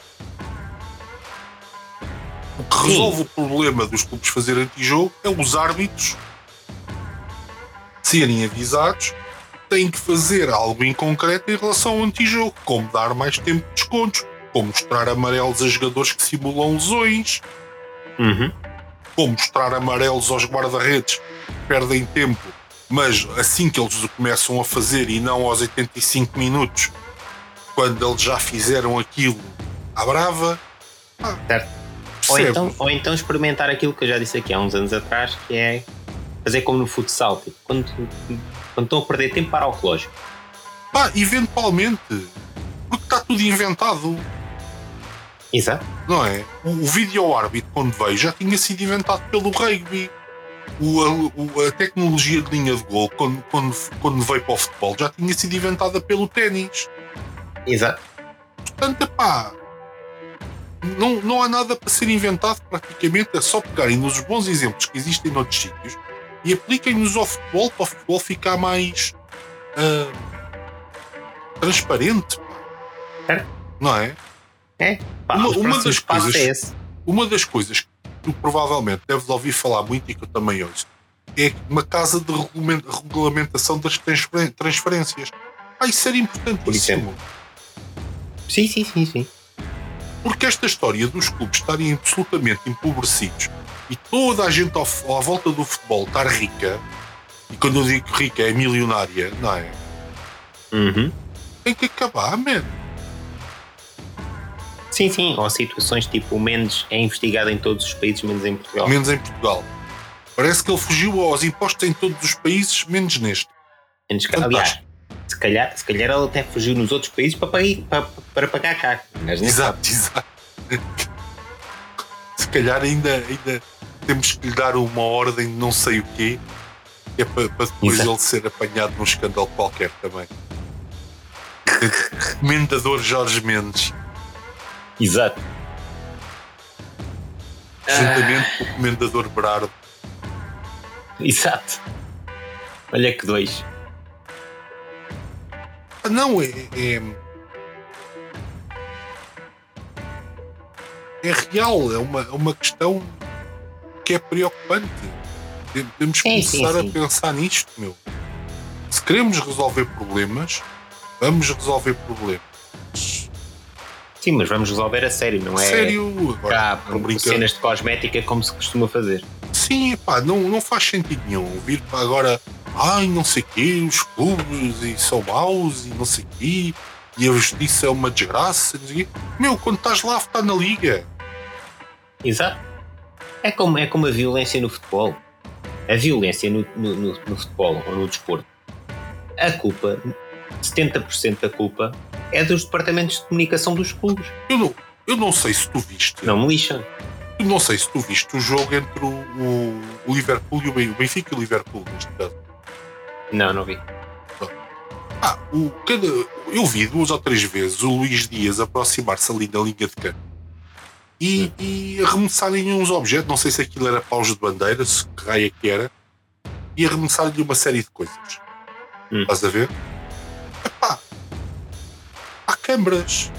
Speaker 2: O que resolve o problema dos clubes fazerem antijogo é os árbitros serem avisados têm que fazer algo em concreto em relação ao antijogo, como dar mais tempo de descontos, como mostrar amarelos a jogadores que simulam lesões,
Speaker 1: Uhum.
Speaker 2: como mostrar amarelos aos guarda-redes que perdem tempo, mas assim que eles o começam a fazer e não aos 85 minutos, quando eles já fizeram aquilo à brava. Ah,
Speaker 1: Certo. Ou então, ou então experimentar aquilo que eu já disse aqui há uns anos atrás, que é fazer como no futsal, tipo, quando, quando estão a perder tempo para o relógio.
Speaker 2: Pá, eventualmente, porque está tudo inventado,
Speaker 1: Exato.
Speaker 2: não é? O, o vídeo árbitro, quando veio, já tinha sido inventado pelo rugby. O, a, a tecnologia de linha de gol, quando, quando, quando veio para o futebol, já tinha sido inventada pelo ténis.
Speaker 1: Exato.
Speaker 2: Portanto, pá, não, não há nada para ser inventado praticamente, é só pegarem nos bons exemplos que existem noutros sítios e apliquem-nos ao futebol para o futebol ficar mais ah, transparente.
Speaker 1: Certo.
Speaker 2: Não é?
Speaker 1: É. Pá,
Speaker 2: Uma- uma das coisas-
Speaker 1: é.
Speaker 2: Uma das coisas que tu provavelmente deves ouvir falar muito e que eu também ouço é uma casa de regulament- regulamentação das transfer- transferências. Ah, isso era importantíssimo.
Speaker 1: Sim, sim, sim, sim.
Speaker 2: Porque esta história dos clubes estarem absolutamente empobrecidos e toda a gente ao, à volta do futebol estar rica, e quando eu digo rica é milionária, não é?
Speaker 1: Uhum.
Speaker 2: Tem que acabar, man.
Speaker 1: Sim, sim. Ou situações tipo o Mendes é investigado em todos os países, menos em Portugal.
Speaker 2: Menos em Portugal. Parece que ele fugiu aos impostos em todos os países, menos neste.
Speaker 1: Menos que- aliás, se calhar, se calhar ele até fugiu nos outros países para, pagar- para, para pagar cá. Mas nem sabe.
Speaker 2: Exato, exato. Se calhar ainda, ainda temos que lhe dar uma ordem de não sei o quê, que é para, para depois
Speaker 1: Exato.
Speaker 2: ele ser apanhado num escândalo qualquer também. Comendador Jorge Mendes,
Speaker 1: Exato.
Speaker 2: juntamente com o Comendador Berardo.
Speaker 1: Exato. Olha que dois.
Speaker 2: Ah, não, é, é. É real, é uma, é uma questão que é preocupante. Tem- Temos que
Speaker 1: Sim, sim,
Speaker 2: começar
Speaker 1: sim.
Speaker 2: a pensar nisto, meu. Se queremos resolver problemas, vamos resolver problemas.
Speaker 1: Sim, mas vamos resolver a sério, não é?
Speaker 2: Sério,
Speaker 1: Cá, cenas de cosmética como se costuma fazer.
Speaker 2: Sim, pá, não, não faz sentido nenhum vir para agora, ai, não sei quê, os clubes e são maus e não sei quê, e a justiça é uma desgraça. Não sei quê. Meu, quando estás lá, está na liga.
Speaker 1: Exato. É como, é como a violência no futebol. A violência no, no, no- no futebol ou no desporto. A culpa, 70% da culpa, é dos departamentos de comunicação dos clubes.
Speaker 2: Eu não, eu não sei se tu viste,
Speaker 1: Não me lixam.
Speaker 2: eu não sei se tu viste o jogo entre o, o- o Liverpool e o Ben- o Benfica e o Liverpool, neste caso.
Speaker 1: Não, não vi.
Speaker 2: Ah, o, eu vi duas ou três vezes o Luís Dias aproximar-se ali da linha de campo e, e arremessarem uns objetos. Não sei se aquilo era paus de bandeira, se que raia é que era, e arremessar-lhe uma série de coisas.
Speaker 1: Hum.
Speaker 2: Estás a ver? Há câmaras.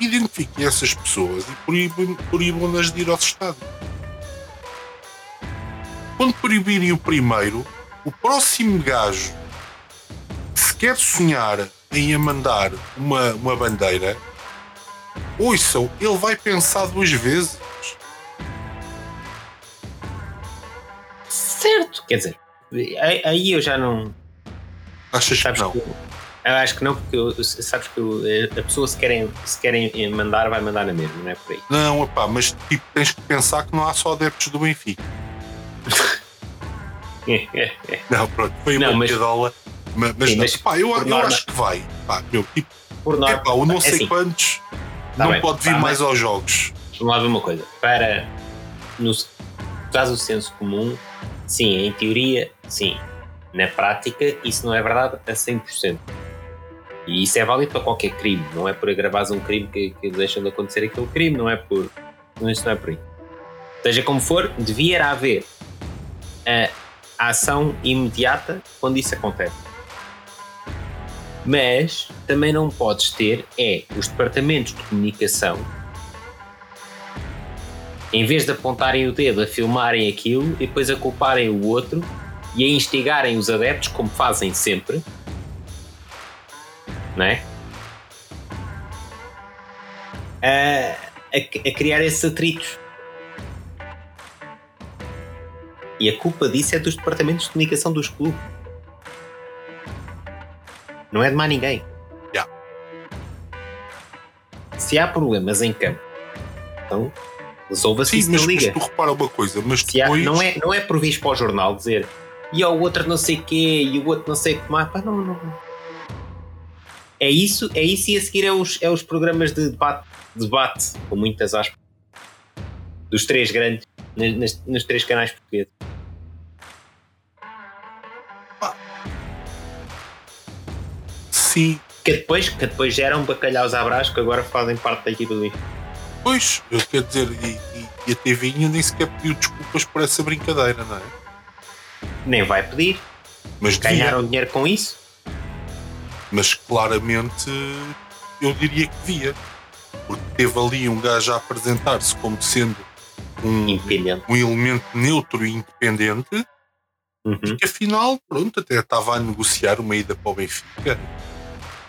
Speaker 2: Identifiquem essas pessoas e proíbam- proíbam-nas de ir aos estádios. Quando proibirem o primeiro, o próximo gajo que se quer sonhar em mandar uma, uma bandeira, ouçam, ele vai pensar duas vezes.
Speaker 1: Certo. Quer dizer, aí- eu já não.
Speaker 2: Achas que
Speaker 1: Sabes
Speaker 2: não?
Speaker 1: que eu, acho que não, porque eu- sabes que eu- a pessoa se querem, se querem mandar, vai mandar na mesma, não é por aí.
Speaker 2: Não, epá, mas tipo, tens que pensar que não há só adeptos do Benfica. Não, pronto, foi uma
Speaker 1: Não, mas-.
Speaker 2: Mas, mas,
Speaker 1: Sim, mas
Speaker 2: pá, eu, eu
Speaker 1: norma-
Speaker 2: acho que vai. Pá, meu, tipo,
Speaker 1: por norma,
Speaker 2: epá, o não
Speaker 1: é
Speaker 2: sei
Speaker 1: assim,
Speaker 2: quantos
Speaker 1: Tá
Speaker 2: não
Speaker 1: bem,
Speaker 2: pode vir
Speaker 1: tá,
Speaker 2: mais aos jogos.
Speaker 1: Vamos lá ver uma coisa. Para. No caso do senso comum, sim, em teoria, sim. Na prática, isso não é verdade a 100%. E isso é válido para qualquer crime. Não é por agravares um crime que, que deixam de acontecer aquele crime, não é por. Isso não é por aí. Seja como for, devia haver a ação imediata quando isso acontece. Mas também não podes ter é os departamentos de comunicação em vez de apontarem o dedo a filmarem aquilo e depois a culparem o outro e a instigarem os adeptos, como fazem sempre, não é? A, a- a criar esses atritos. E a culpa disso é dos departamentos de comunicação dos clubes. Não é de mais ninguém.
Speaker 2: Yeah.
Speaker 1: Se há problemas em campo, então resolva-se isso
Speaker 2: mas,
Speaker 1: na
Speaker 2: mas
Speaker 1: liga.
Speaker 2: tu repara uma coisa, mas
Speaker 1: Se há-
Speaker 2: depois.
Speaker 1: não, é, não é por vir para o jornal dizer e ao outro não sei quê e o outro não sei o que mais. Pá, não, não. É isso, é isso e a seguir é os, é os programas de debate, debate com muitas aspas, dos três grandes, nas, nos três canais portugueses.
Speaker 2: Sim,
Speaker 1: Que depois, que depois geram bacalhaus à brás que agora fazem parte da equipa do Benfica.
Speaker 2: pois, eu quero dizer, e, e, e a TVinha nem sequer pediu desculpas por essa brincadeira, não é?
Speaker 1: Nem vai pedir,
Speaker 2: Mas devia.
Speaker 1: ganharam dinheiro com isso.
Speaker 2: Mas claramente eu diria que devia. Porque teve ali um gajo a apresentar-se como sendo um, um elemento neutro e independente,
Speaker 1: Uhum.
Speaker 2: que afinal, pronto, até estava a negociar uma ida para o Benfica.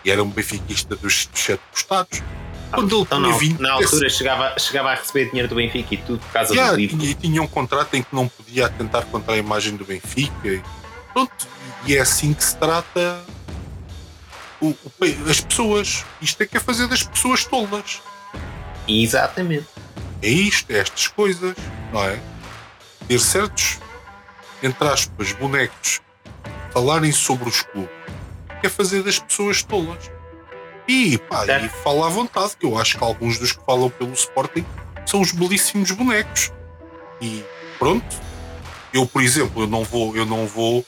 Speaker 2: E era um benfiquista dos, dos sete costados. Quando ele
Speaker 1: Então,
Speaker 2: tinha
Speaker 1: na,
Speaker 2: vindo.
Speaker 1: na altura chegava, chegava a receber dinheiro do Benfica e tudo por causa
Speaker 2: Yeah,
Speaker 1: do livro.
Speaker 2: e tinha um contrato em que não podia atentar contra a imagem do Benfica. E, pronto, e é assim que se trata o- as pessoas. Isto é que é fazer das pessoas tolas.
Speaker 1: Exatamente.
Speaker 2: É isto, é estas coisas, não é? Ter certos, entre aspas, bonecos falarem sobre os clubes é fazer das pessoas tolas. E, pá,
Speaker 1: Certo.
Speaker 2: e fala à vontade, que eu acho que alguns dos que falam pelo Sporting são os belíssimos bonecos. E pronto, eu, por exemplo, eu não vou, eu não vou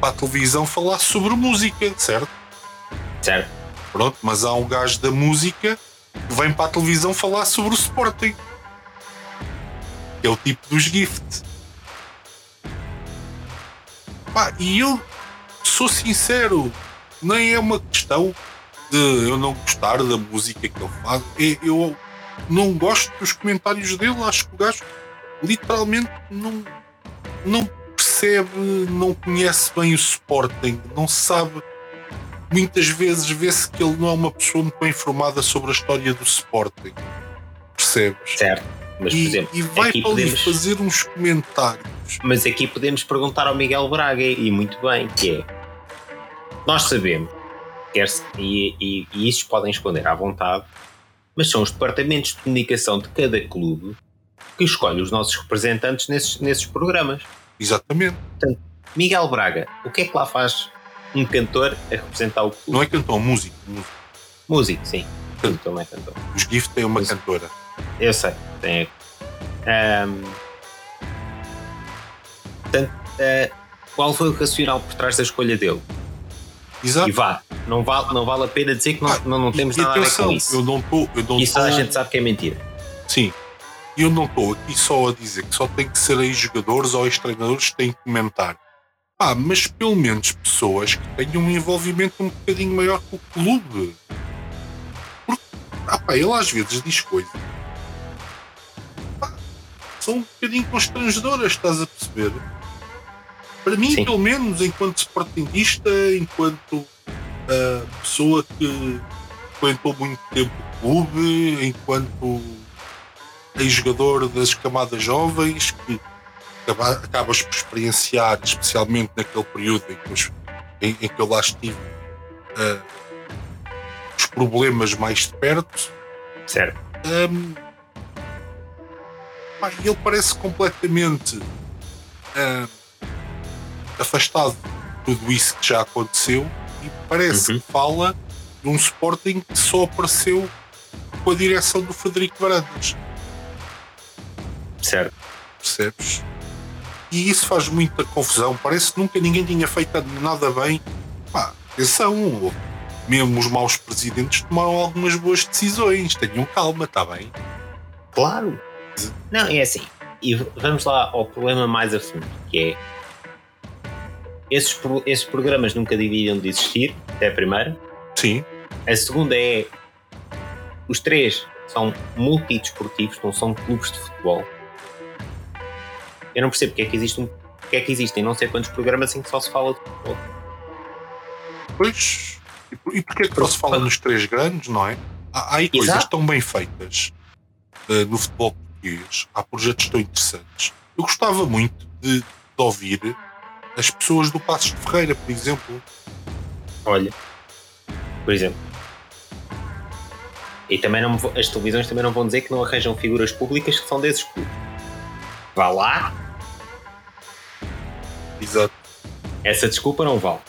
Speaker 2: para a televisão falar sobre música, certo?
Speaker 1: Certo.
Speaker 2: Pronto, mas há um gajo da música que vem para a televisão falar sobre o Sporting. É o tipo dos gift. Pá, e eu sou sincero, nem é uma questão de eu não gostar da música que ele faz. É- Eu não gosto dos comentários dele. Acho que o gajo literalmente não, não percebe, não conhece bem o Sporting, não sabe muitas vezes vê-se que ele não é uma pessoa muito bem informada sobre a história do Sporting. Percebes?
Speaker 1: Certo. Mas, por
Speaker 2: E,
Speaker 1: exemplo,
Speaker 2: e vai
Speaker 1: aqui
Speaker 2: para
Speaker 1: podemos,
Speaker 2: fazer uns comentários.
Speaker 1: mas aqui podemos perguntar ao Miguel Braga, e muito bem, que é nós sabemos, e, e, e isso podem esconder à vontade, mas são os departamentos de comunicação de cada clube que escolhem os nossos representantes nesses, nesses programas.
Speaker 2: Exatamente.
Speaker 1: Miguel Braga, o que é que lá faz um cantor a representar o clube?
Speaker 2: Não é cantor, músico. músico.
Speaker 1: Músico, sim. Cantor não é cantor.
Speaker 2: Os Gift têm uma cantora.
Speaker 1: Eu sei, tem. Ahm, portanto, ah, qual foi o racional por trás da escolha dele?
Speaker 2: Exato.
Speaker 1: E vá, não vale, não vale a pena dizer que não,
Speaker 2: Ah,
Speaker 1: não, não temos nada a ver
Speaker 2: atenção,
Speaker 1: com isso.
Speaker 2: Eu não estou. Eu não
Speaker 1: Isso toda a
Speaker 2: tô-
Speaker 1: gente sabe que é mentira.
Speaker 2: Sim. E eu não estou aqui só a dizer que só tem que ser ex-jogadores ou ex-treinadores que têm que comentar. Ah, mas pelo menos pessoas que tenham um envolvimento um bocadinho maior com o clube. Porque, ah pá, ele às vezes diz coisas. Pá, são um bocadinho constrangedoras, estás a perceber? Para mim,
Speaker 1: Sim.
Speaker 2: pelo menos, enquanto sportinguista, enquanto uh, pessoa que frequentou muito tempo o clube, enquanto ex-jogador das camadas jovens, que acabas por experienciar, especialmente naquele período em que, os- em- em que eu lá estive, uh, os problemas mais de perto.
Speaker 1: Certo.
Speaker 2: Hum, pá, ele parece completamente hum, afastado de tudo isso que já aconteceu e parece
Speaker 1: Uhum.
Speaker 2: que fala de um Sporting que só apareceu com a direção do Frederico Varandas,
Speaker 1: Certo.
Speaker 2: percebes? E isso faz muita confusão. Parece que nunca ninguém tinha feito nada bem. Pá, atenção, mesmo os maus presidentes tomaram algumas boas decisões. Tenham calma, está bem?
Speaker 1: Claro. Não, é assim. E vamos lá ao problema mais a fundo, que é esses, esses programas nunca deviam de existir, até a primeira.
Speaker 2: Sim,
Speaker 1: A segunda é os três são multidesportivos, não são clubes de futebol. Eu não percebo porque é que existe um, porque é que existem não sei quantos programas em que só se fala de futebol.
Speaker 2: Pois. E, por- e porquê é que só se fala nos três grandes, não é? Há, há aí coisas
Speaker 1: Exato.
Speaker 2: tão bem feitas eh, no futebol português, há projetos tão interessantes. Eu gostava muito de, de ouvir as pessoas do Passos de Ferreira, por exemplo.
Speaker 1: Olha, por exemplo. E também não as televisões também não vão dizer que não arranjam figuras públicas que são desses clubes. Vá lá,
Speaker 2: Exato.
Speaker 1: essa desculpa não vale.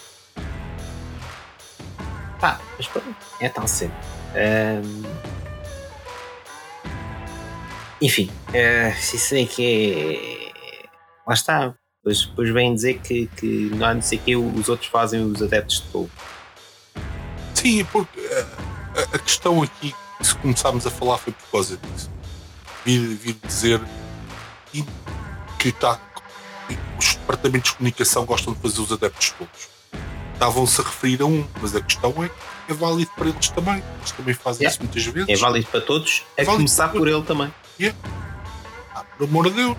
Speaker 1: Pá, mas pronto, é tal sempre. Ahm, Enfim, eh, isso é que é. Lá está. Depois, depois vêm dizer que, que não há não sei o que os outros fazem os adeptos de todo.
Speaker 2: Sim, porque eh, a, a questão aqui, se começámos a falar, foi por causa disso. Vir, vir dizer que está. Os departamentos de comunicação gostam de fazer os adeptos todos. Estavam-se a referir a um, mas a questão é que é válido para eles também. Eles também fazem isso muitas vezes.
Speaker 1: É válido para todos, a
Speaker 2: válido
Speaker 1: começar por ele também.
Speaker 2: Ah, por amor de Deus.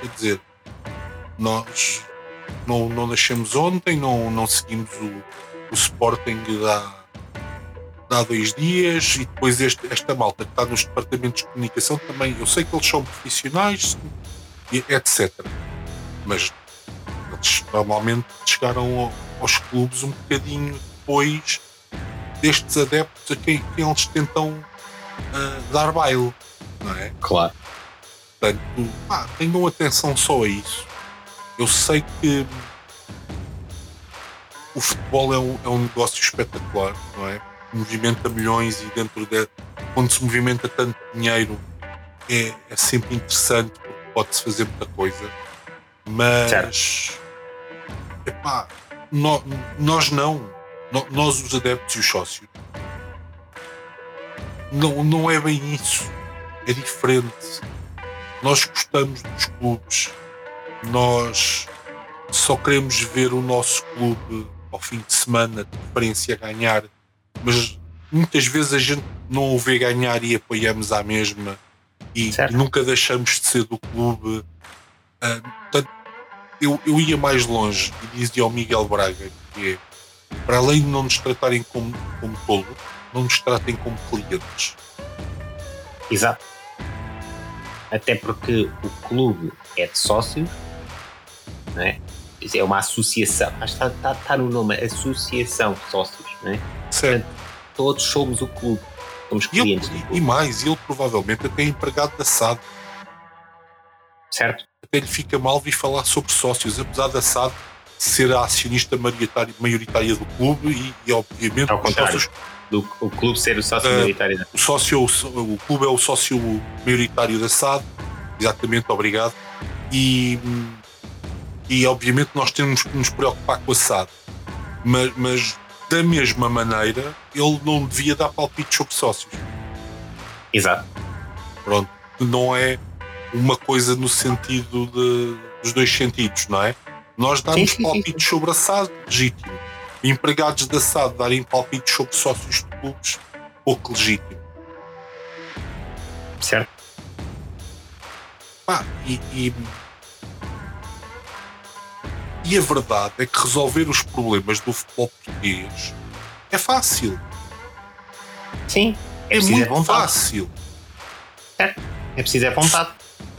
Speaker 2: Quer dizer, nós não, não nascemos ontem, não, não seguimos o, o Sporting há, há dois dias e depois este- esta malta que está nos departamentos de comunicação também, eu sei que eles são profissionais, etc. Mas normalmente chegaram ao- aos clubes um bocadinho depois destes adeptos a quem, quem eles tentam ah, dar baile, não é?
Speaker 1: Claro.
Speaker 2: Portanto, pá, tenham atenção só a isso. Eu sei que o futebol é um, é um negócio espetacular, não é? Movimenta milhões e dentro de. Quando se movimenta tanto dinheiro é, é sempre interessante porque pode-se fazer muita coisa. Mas. Epá, nó- nós não. Nó- Nós, os adeptos e os sócios. Não, não é bem isso. É diferente. Nós gostamos dos clubes, nós só queremos ver o nosso clube ao fim de semana, de preferência, ganhar, mas muitas vezes a gente não o vê ganhar e apoiamos à mesma e nunca deixamos de ser do clube. Portanto, eu, eu ia mais longe e dizia ao Miguel Braga que é para além de não nos tratarem como, como tolo, não nos tratem como clientes.
Speaker 1: Exato. Até porque o clube é de sócios, não é? É uma associação, que está, está, está no nome, Associação de Sócios, não é?
Speaker 2: Certo.
Speaker 1: Todos somos o clube, somos
Speaker 2: E, ele-
Speaker 1: clientes
Speaker 2: e- e
Speaker 1: clube,
Speaker 2: mais, ele provavelmente até é empregado da SAD.
Speaker 1: certo?
Speaker 2: Até lhe fica mal vir falar sobre sócios, apesar da SAD ser a acionista maioritária, do clube e, e, obviamente
Speaker 1: Ao contrário.
Speaker 2: sócios,
Speaker 1: Do, o clube ser o sócio
Speaker 2: Ah,
Speaker 1: maioritário da
Speaker 2: o, sócio, o clube é o sócio maioritário da SAD, exatamente, obrigado. E, e obviamente nós temos que nos preocupar com a SAD, mas, mas da mesma maneira ele não devia dar palpites sobre sócios.
Speaker 1: Exato.
Speaker 2: Pronto, não é, uma coisa no sentido de, dos dois sentidos, não é? Nós damos palpites sobre a SAD, legítimo. Empregados da SAD darem palpites sobre sócios de clubes, pouco legítimo.
Speaker 1: Certo?
Speaker 2: Pá, e, e, e a verdade é que resolver os problemas do futebol português é fácil.
Speaker 1: Sim. É
Speaker 2: É,
Speaker 1: preciso é
Speaker 2: muito
Speaker 1: vontade.
Speaker 2: fácil.
Speaker 1: É preciso é vontade.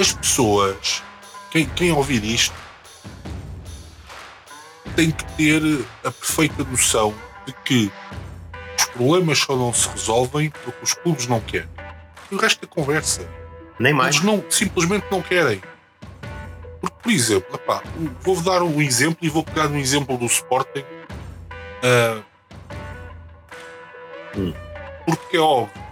Speaker 2: As pessoas, quem, quem ouvir isto, tem que ter a perfeita noção de que os problemas só não se resolvem porque os clubes não querem. E o resto é conversa.
Speaker 1: Nem mais.
Speaker 2: Eles não, simplesmente não querem. Porque, por exemplo, epá, vou dar um exemplo e vou pegar um exemplo do Sporting. ah,
Speaker 1: Hum.
Speaker 2: Porque é óbvio.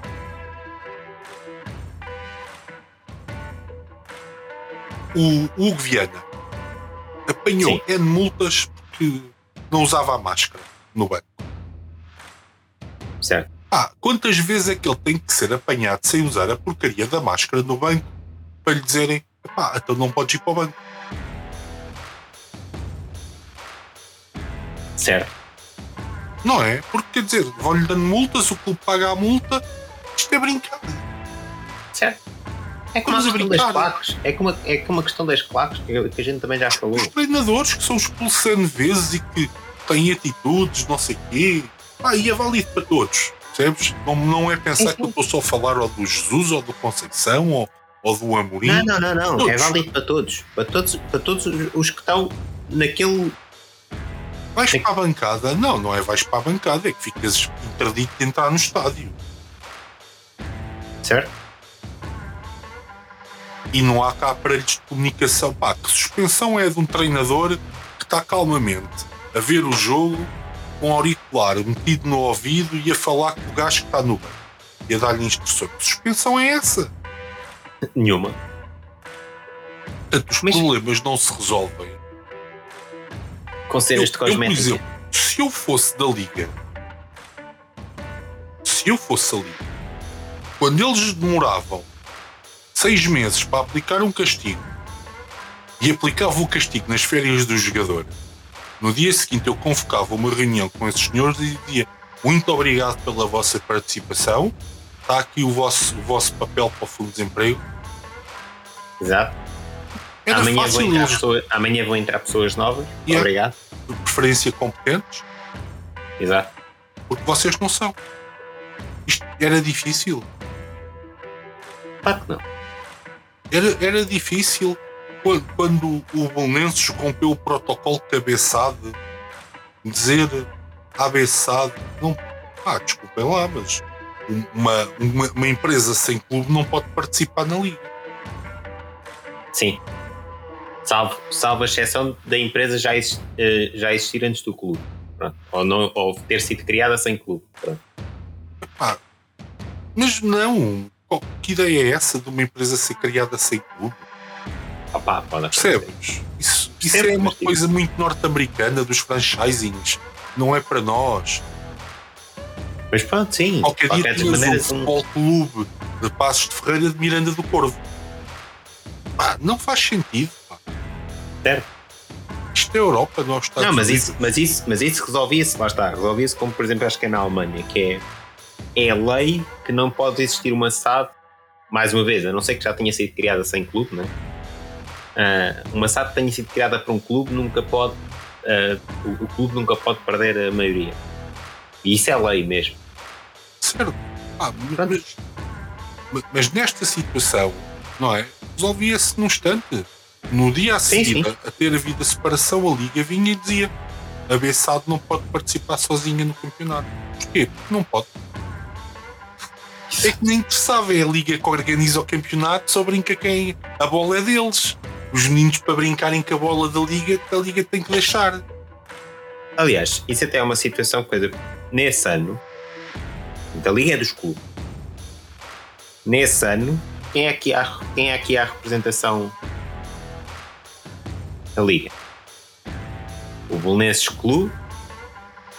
Speaker 2: O Hugo Viana apanhou
Speaker 1: Sim.
Speaker 2: N multas porque não usava a máscara no banco.
Speaker 1: Certo.
Speaker 2: Ah, quantas vezes é que ele tem que ser apanhado sem usar a porcaria da máscara no banco para lhe dizerem, pá, então não podes ir para o banco.
Speaker 1: Certo.
Speaker 2: Não é? Porque quer dizer, vão-lhe dando multas, o clube paga a multa, isto é brincar.
Speaker 1: É como a
Speaker 2: Estamos a
Speaker 1: questão das
Speaker 2: brincar.
Speaker 1: claques. É como, é como a questão das claques que, que a gente também já falou.
Speaker 2: Os treinadores que são expulsos N vezes e que têm atitudes, não sei quê, pá, e é válido para todos. Percebes? Não, não é pensar que eu estou só a falar ou do Jesus ou do Conceição ou, ou do Amorim.
Speaker 1: Não, não, não, não. É válido para todos. Para todos, para todos os que estão naquele.
Speaker 2: Vais para a bancada? Não, não é vais para a bancada, é que ficas interdito de entrar no estádio.
Speaker 1: Certo?
Speaker 2: E não há cá aparelhos de comunicação. Pá, que suspensão é de um treinador que está calmamente a ver o jogo com auricular metido no ouvido e a falar com o gajo que está no banco e a dar-lhe instruções. Que suspensão é essa?
Speaker 1: Nenhuma.
Speaker 2: Portanto, os
Speaker 1: Mas-
Speaker 2: problemas não se resolvem.
Speaker 1: Com cenas de
Speaker 2: Eu- eu, por
Speaker 1: cosmética.
Speaker 2: exemplo, se eu fosse da Liga, se eu fosse a Liga, quando eles demoravam seis meses para aplicar um castigo e aplicavam o castigo nas férias do jogador, no dia seguinte eu convocava uma reunião com esses senhores e dizia muito obrigado pela vossa participação, está aqui o vosso, o vosso papel para o Fundo de Desemprego.
Speaker 1: Exato.
Speaker 2: Era
Speaker 1: Amanhã entrar amanhã vão entrar pessoas novas.
Speaker 2: Yeah.
Speaker 1: Obrigado.
Speaker 2: de preferência competentes,
Speaker 1: Exato.
Speaker 2: porque vocês não são. Isto era difícil.
Speaker 1: Claro que não.
Speaker 2: Era, era difícil quando, quando o Bolonenses rompeu o protocolo cabeçado, dizer abeçado, não. Ah, desculpem lá, mas uma, uma, uma empresa sem clube não pode participar na liga.
Speaker 1: Sim. Salvo, salvo a exceção da empresa já, eh, já existir antes do clube. Pronto. Ou, não, ou ter sido criada sem clube. Pronto.
Speaker 2: Pá, mas não. Qual- Que ideia é essa de uma empresa ser criada sem clube?
Speaker 1: Opá, pode acontecer.
Speaker 2: Percebes? Isso, isso é uma coisa muito norte-americana dos franchisings. Não é para nós.
Speaker 1: Mas pronto, sim.
Speaker 2: Qualquer dia
Speaker 1: qualquer
Speaker 2: tinhas
Speaker 1: maneira,
Speaker 2: um futebol clube de Passos de Ferreira de Miranda do Corvo. Pá, não faz sentido. Pá.
Speaker 1: Certo.
Speaker 2: Isto é Europa, nós Estados
Speaker 1: Não, mas
Speaker 2: Unidos.
Speaker 1: isso, mas isso, mas isso resolvia-se, lá está, resolvia-se como, por exemplo, acho que é na Alemanha, que é, é lei que não pode existir uma SAD, mais uma vez, a não ser que já tenha sido criada sem clube, né? Ah, uma SAD que tenha sido criada por um clube nunca pode, ah, o, o clube nunca pode perder a maioria. E isso é lei mesmo.
Speaker 2: Certo. Ah, mas, mas- mas nesta situação, não é? Resolvia-se num instante. No dia a
Speaker 1: Sim,
Speaker 2: seguir,
Speaker 1: sim.
Speaker 2: a a ter havido a separação, a Liga vinha e dizia: a Bessado não pode participar sozinha no campeonato. Porquê? Porque não pode. É que nem interessava, é a Liga que organiza o campeonato, só brinca quem a bola é deles. Os meninos, para brincarem com a bola da Liga, a Liga tem que deixar.
Speaker 1: Aliás, isso até é uma situação, coisa, nesse ano, da Liga é dos clubes. Nesse ano, quem é que há, quem é que há a representação da Liga? O Bolonenses Clube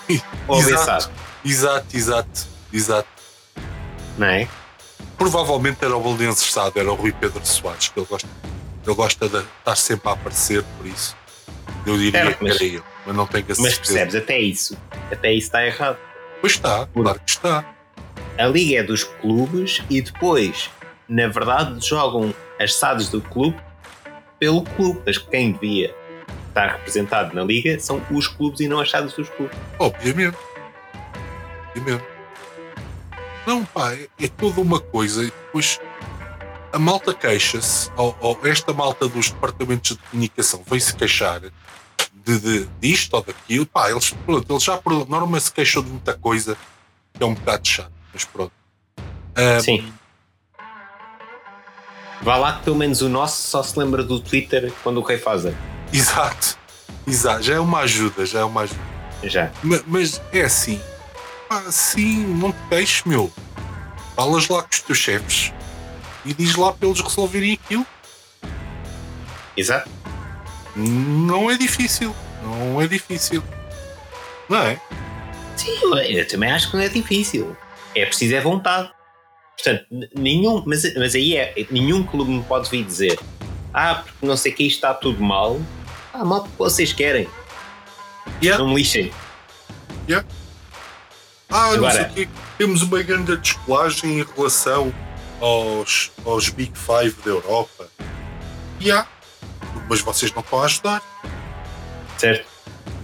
Speaker 1: ou o
Speaker 2: Exato. Exato, exato, exato.
Speaker 1: Não é?
Speaker 2: provavelmente era o Belenenses Estado, era o Rui Pedro Soares, que ele gosta, ele gosta de estar sempre a aparecer, por isso. Eu diria
Speaker 1: Era,
Speaker 2: que
Speaker 1: mas-
Speaker 2: era ele, mas não tenho a
Speaker 1: Mas
Speaker 2: certeza.
Speaker 1: percebes, até isso. Até isso está errado.
Speaker 2: Pois está, claro que está.
Speaker 1: A liga é dos clubes e depois, na verdade, jogam as SADs do clube pelo clube. Mas quem devia estar representado na liga são os clubes e não as SADs dos clubes.
Speaker 2: Obviamente. Obviamente. Não, pá, é, é toda uma coisa. E depois a malta queixa-se, ou, ou esta malta dos departamentos de comunicação vem-se queixar de, de, disto ou daquilo. Pá, eles, pronto, eles já por norma se queixam de muita coisa que é um bocado chato, mas pronto. Ah,
Speaker 1: Sim. Vá lá que pelo menos o nosso só se lembra do Twitter quando o rei faz
Speaker 2: Exato, exato. Já é uma ajuda, já é uma ajuda.
Speaker 1: Já.
Speaker 2: Ma- Mas, é assim, pá, sim, não te queixes, meu. Falas lá com os teus chefes e diz lá para eles resolverem aquilo.
Speaker 1: Exato.
Speaker 2: Não é difícil, não é difícil. Não é?
Speaker 1: Sim, eu também acho que não é difícil. É preciso é vontade. Portanto, nenhum, mas, mas aí é, nenhum clube me pode vir dizer ah, porque não sei que isto está tudo mal. Ah, mal porque vocês querem.
Speaker 2: Yeah.
Speaker 1: Não me lixem.
Speaker 2: Ah, não
Speaker 1: Agora-
Speaker 2: sei o quê. Temos uma grande descolagem em relação aos, aos Big Five da Europa. E há. Mas vocês não estão a ajudar.
Speaker 1: Certo?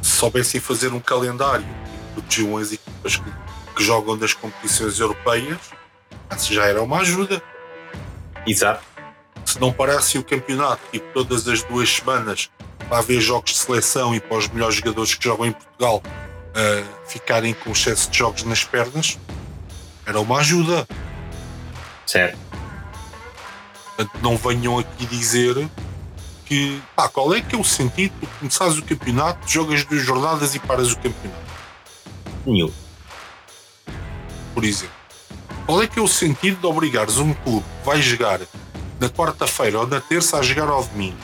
Speaker 2: Se soubessem fazer um calendário e protegiam as equipas que, que jogam nas competições europeias, já era uma ajuda.
Speaker 1: Exato.
Speaker 2: Se não parasse o campeonato, tipo todas as duas semanas, para haver jogos de seleção e para os melhores jogadores que jogam em Portugal ficarem com excesso de jogos nas pernas, era uma ajuda.
Speaker 1: Certo.
Speaker 2: Portanto, não venham aqui dizer que pá, qual é que é o sentido de começares o campeonato, jogas duas jornadas e paras o campeonato,
Speaker 1: Nenhum.
Speaker 2: por exemplo. Qual é que é o sentido de obrigares um clube que vai jogar na quarta-feira ou na terça a jogar ao domingo?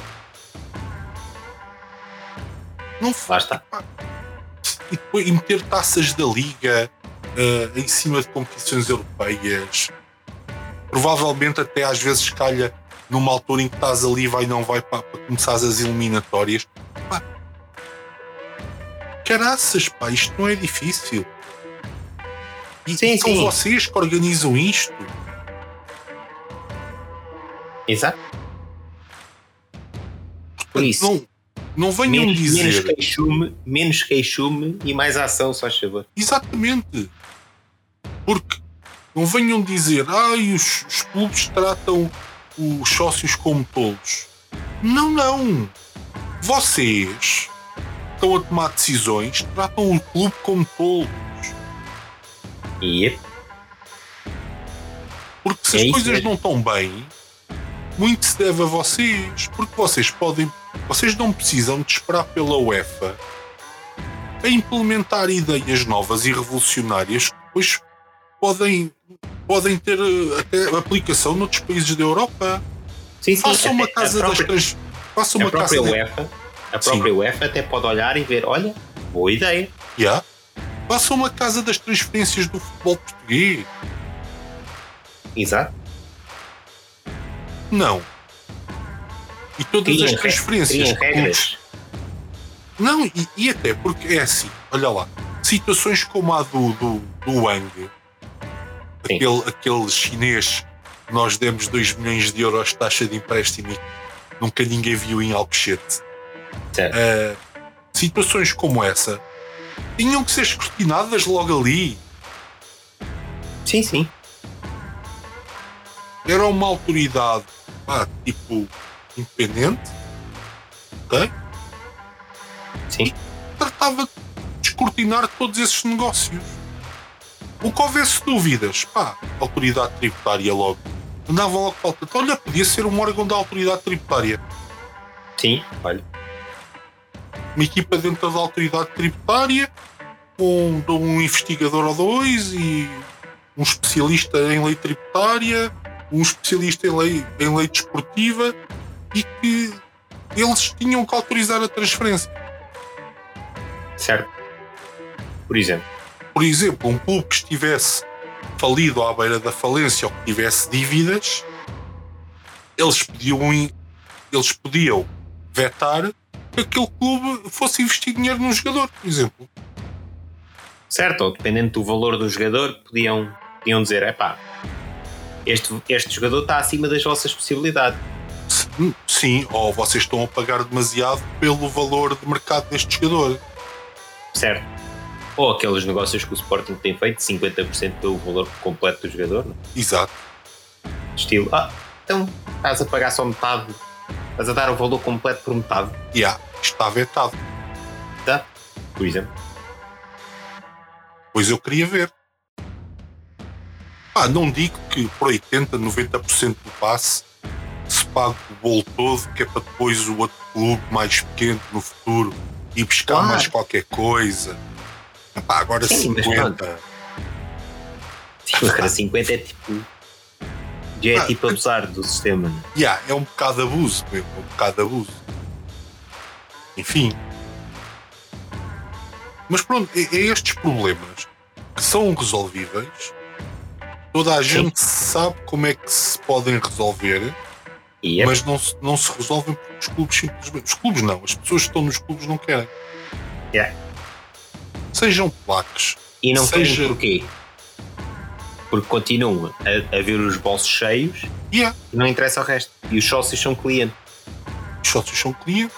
Speaker 2: Não faz. E, depois, e meter taças da liga eh, em cima de competições europeias. Provavelmente até às vezes calha numa altura em que estás ali vai não vai para, para começar as eliminatórias. Pá. Caraças, pá, isto não é difícil. E
Speaker 1: Sim,
Speaker 2: são
Speaker 1: sim.
Speaker 2: vocês que organizam isto.
Speaker 1: Exato. Por isso,
Speaker 2: Não, não venham
Speaker 1: menos,
Speaker 2: dizer.
Speaker 1: menos queixume, menos queixume e mais ação, só favor.
Speaker 2: Exatamente. Porque não venham dizer, ai, os, os clubes tratam os sócios como tolos. Não, não. Vocês estão a tomar decisões, tratam o clube como tolos.
Speaker 1: E
Speaker 2: Porque se
Speaker 1: É
Speaker 2: as coisas
Speaker 1: mesmo.
Speaker 2: não estão bem, muito se deve a vocês. Porque vocês podem. Vocês não precisam de esperar pela UEFA a implementar ideias novas e revolucionárias que depois podem, podem ter eh, até aplicação noutros países da Europa.
Speaker 1: sim, sim,
Speaker 2: Façam uma casa
Speaker 1: a
Speaker 2: das
Speaker 1: própria,
Speaker 2: trans. Façam
Speaker 1: a
Speaker 2: uma casa
Speaker 1: própria
Speaker 2: de-
Speaker 1: UEFA, a própria UEFA até pode olhar e ver, olha, boa ideia.
Speaker 2: Yeah. Façam uma casa das transferências do futebol português.
Speaker 1: Exato.
Speaker 2: Não. E todas
Speaker 1: Criam
Speaker 2: as transferências.
Speaker 1: criam regras.
Speaker 2: Não, e, e até porque é assim, olha lá, situações como a do, do, do Wang,
Speaker 1: Sim.
Speaker 2: aquele, aquele chinês que nós demos 2 milhões de euros de taxa de empréstimo e nunca ninguém viu em Alcochete. Ah, situações como essa tinham que ser escrutinadas logo ali.
Speaker 1: Sim, sim.
Speaker 2: Era uma autoridade, pá, tipo, independente, ok?
Speaker 1: Sim.
Speaker 2: tratava de descortinar todos esses negócios. O que houvesse dúvidas, pá, autoridade tributária logo. Andavam logo para o tanto. Olha, podia ser um órgão da autoridade tributária.
Speaker 1: Sim, olha.
Speaker 2: Uma equipa dentro da autoridade tributária, um, um investigador ou dois e um especialista em lei tributária, um especialista em lei, em lei desportiva e que eles tinham que autorizar a transferência.
Speaker 1: Certo. Por exemplo.
Speaker 2: por exemplo, um clube que estivesse falido à beira da falência ou que tivesse dívidas, eles podiam, eles podiam vetar que aquele clube fosse investir dinheiro num jogador, por exemplo.
Speaker 1: Certo, ou dependendo do valor do jogador, podiam, podiam dizer: epá, este, este jogador está acima das vossas possibilidades.
Speaker 2: S- Sim, ou vocês estão a pagar demasiado pelo valor de mercado deste jogador.
Speaker 1: Certo? Ou aqueles negócios que o Sporting tem feito, 50% pelo valor completo do jogador, não?
Speaker 2: Exato.
Speaker 1: estilo, ah, então estás a pagar só metade, estás a dar o valor completo por metade,
Speaker 2: E há, está vetado.
Speaker 1: tá? Por exemplo.
Speaker 2: Pois eu queria ver. Ah, não digo que por 80, 90% do passe se pague o bolo todo, que é para depois o outro clube mais pequeno no futuro ir buscar
Speaker 1: Claro.
Speaker 2: mais qualquer coisa. Epá, agora
Speaker 1: Sim, mas
Speaker 2: 50.
Speaker 1: Sim, cara, 50 é tipo. Já é
Speaker 2: Ah,
Speaker 1: tipo abusar do sistema. né?
Speaker 2: Yeah, é um bocado de abuso, mesmo, um bocado de abuso. Enfim. Mas pronto, é, é estes problemas que são resolvíveis. Toda a gente sabe como é que se podem resolver,
Speaker 1: E é,
Speaker 2: mas não se, não se resolvem porque os clubes simplesmente. Os clubes não, as pessoas que estão nos clubes não querem.
Speaker 1: Yeah.
Speaker 2: Sejam plaques.
Speaker 1: e não
Speaker 2: seja-
Speaker 1: querem porquê? Porque continuam a, a ver os bolsos cheios
Speaker 2: Yeah.
Speaker 1: e não interessa o resto. E os sócios são clientes.
Speaker 2: Os sócios são clientes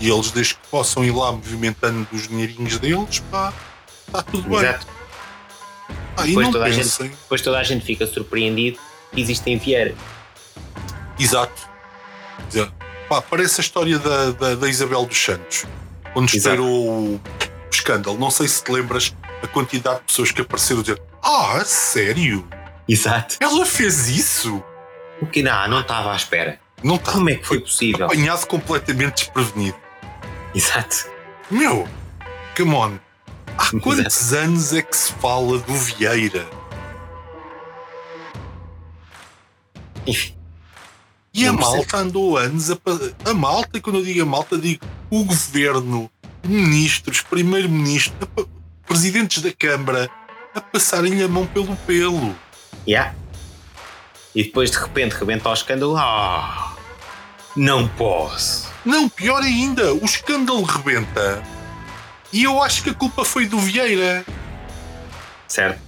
Speaker 2: e eles, desde que possam ir lá movimentando os dinheirinhos deles, pá, está tudo bem.
Speaker 1: Exato.
Speaker 2: Ah,
Speaker 1: Depois toda a gente-. Depois toda a gente fica surpreendido que existem Vieira.
Speaker 2: Exato. Pá, parece a história da, da, da Isabel dos Santos, quando
Speaker 1: Exato.
Speaker 2: estourou o, o escândalo. Não sei se te lembras a quantidade de pessoas que apareceram dizer: Ah, sério?
Speaker 1: Exato.
Speaker 2: Ela fez isso?
Speaker 1: O que não, não estava à espera.
Speaker 2: Não está
Speaker 1: Como é que foi possível?
Speaker 2: apanhado completamente desprevenido.
Speaker 1: Exato.
Speaker 2: Meu, come on. Há
Speaker 1: Exato.
Speaker 2: quantos anos é que se fala do Vieira?
Speaker 1: Enfim,
Speaker 2: E a malta andou anos a, a malta, e quando eu digo a malta, digo o governo, ministros, primeiro-ministro, presidentes da Câmara a passarem-lhe a mão pelo pelo.
Speaker 1: Yeah. E depois de repente rebenta o escândalo. Ah, não posso.
Speaker 2: Não, pior ainda, o escândalo rebenta. E eu acho que a culpa foi do Vieira.
Speaker 1: Certo?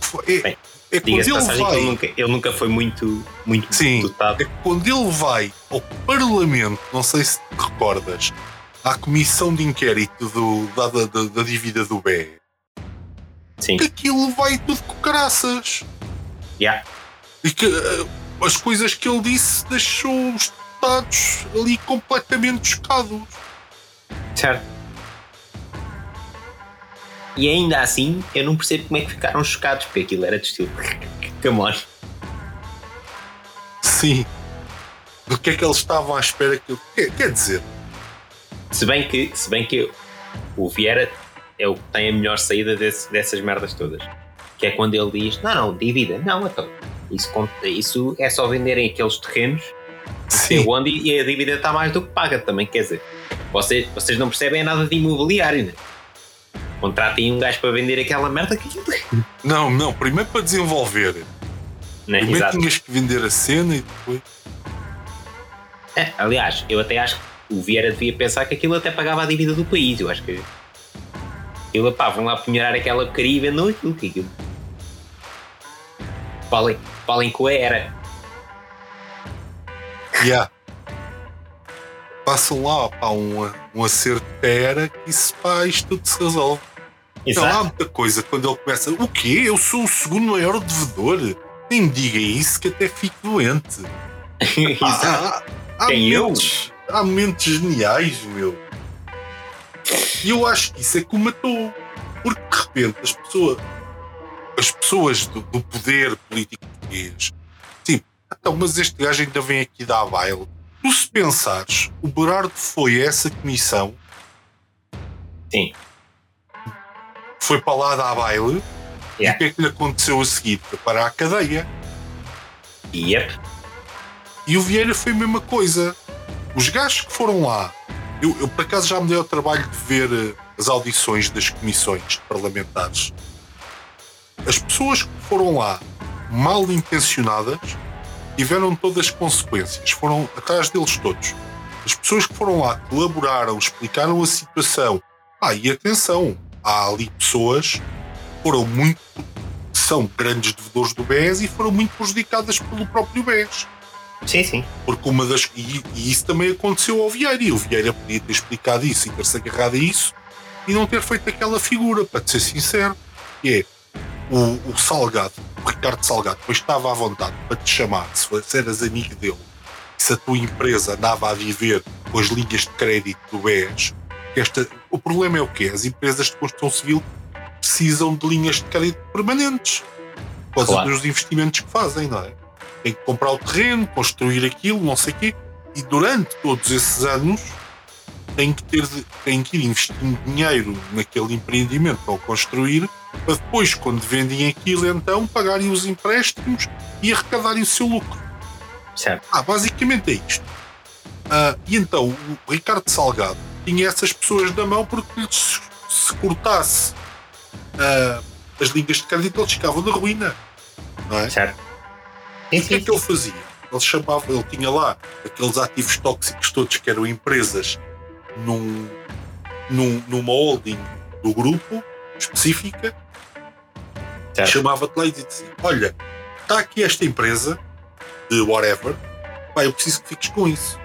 Speaker 2: Foi- É, é quando ele
Speaker 1: passagem
Speaker 2: vai.
Speaker 1: ele nunca, ele nunca foi muito, muito
Speaker 2: Sim.
Speaker 1: dotado.
Speaker 2: É que quando ele vai ao Parlamento, não sei se te recordas, à comissão de inquérito do, da, da, da- da dívida do BE,
Speaker 1: Sim.
Speaker 2: que aquilo vai tudo com caraças.
Speaker 1: Yeah.
Speaker 2: E que eh, as coisas que ele disse deixou os Estados ali completamente chocados.
Speaker 1: Certo. E ainda assim, eu não percebo como é que ficaram chocados, porque aquilo era de estilo. Come on.
Speaker 2: Sim. Do que é que eles estavam à espera que eu. Quer, dizer,
Speaker 1: Se bem que, se bem que o Vieira é o que tem a melhor saída desse- dessas merdas todas. Que é quando ele diz: Não, não, dívida. Não, então. Isso, isso é só venderem aqueles terrenos
Speaker 2: sim.
Speaker 1: Eu e e a dívida está mais do que paga também, quer dizer, vocês, vocês não percebem nada de imobiliário, né? Contratem um gajo para vender aquela merda que.
Speaker 2: Não, não, primeiro para desenvolver.
Speaker 1: Né?
Speaker 2: Primeiro
Speaker 1: Exato.
Speaker 2: tinhas que vender a cena e depois.
Speaker 1: É, aliás, eu até acho que o Vieira devia pensar que aquilo até pagava a dívida do país. Eu acho que. Aquilo, pá, vão lá punhar aquela porcaria e vendam aquilo. Que aquilo. Falem, falem com a era.
Speaker 2: Yeah. Passam lá pá, um, um acerto de era que isso, pá, isto tudo se resolve. Há
Speaker 1: Exato.
Speaker 2: muita coisa quando ele começa. O quê? Eu sou o segundo maior devedor. Nem me diga isso que até fico doente.
Speaker 1: Exato.
Speaker 2: Há, há, há
Speaker 1: Quem, eu?
Speaker 2: momentos, há momentos geniais, meu. E eu acho que isso é que o matou. Porque de repente as pessoas, as pessoas do, do poder político português, tipo, então, mas este gajo ainda vem aqui dar baile. Tu se pensares, o Berardo foi a essa comissão,
Speaker 1: Sim.
Speaker 2: foi para lá dar baile, e
Speaker 1: Yeah.
Speaker 2: o que é que lhe aconteceu a seguir? Foi para a cadeia.
Speaker 1: Yep.
Speaker 2: E o Vieira foi a mesma coisa. Os gajos que foram lá, eu, eu por acaso já me dei ao trabalho de ver eh, as audições das comissões parlamentares. as pessoas que foram lá mal intencionadas tiveram todas as consequências, foram atrás deles todos. As pessoas que foram lá colaboraram, explicaram a situação. Ah, e atenção, há ali pessoas que foram muito. são grandes devedores do BES e foram muito prejudicadas pelo próprio BES.
Speaker 1: Sim, sim.
Speaker 2: Porque uma das. E, e isso também aconteceu ao Vieira. E o Vieira podia ter explicado isso e ter-se agarrado a isso e não ter feito aquela figura, para te ser sincero. Que é o, o Salgado, o Ricardo Salgado, depois estava à vontade para te chamar, se, eras amigo dele, se a tua empresa andava a viver com as linhas de crédito do BES. Esta, o problema é o quê? As empresas de construção civil precisam de linhas de crédito permanentes por causa
Speaker 1: Claro.
Speaker 2: dos investimentos que fazem, não é? Tem que comprar o terreno, construir aquilo, não sei o quê. E durante todos esses anos tem que, ter, tem que ir investindo dinheiro naquele empreendimento para o construir, para depois, quando vendem aquilo, então pagarem os empréstimos e arrecadarem o seu lucro.
Speaker 1: Certo.
Speaker 2: Ah, basicamente é isto. Ah, e então o Ricardo Salgado tinha essas pessoas na mão porque se, se cortasse ah, as linhas de crédito eles ficavam na ruína. Não é?
Speaker 1: Certo.
Speaker 2: E o que é que ele fazia? Ele chamava, ele tinha lá aqueles ativos tóxicos todos que eram empresas num, num- numa holding do grupo específica,
Speaker 1: certo.
Speaker 2: chamava-te lá e dizia Olha, está aqui esta empresa de whatever, pá, eu preciso que fiques com isso.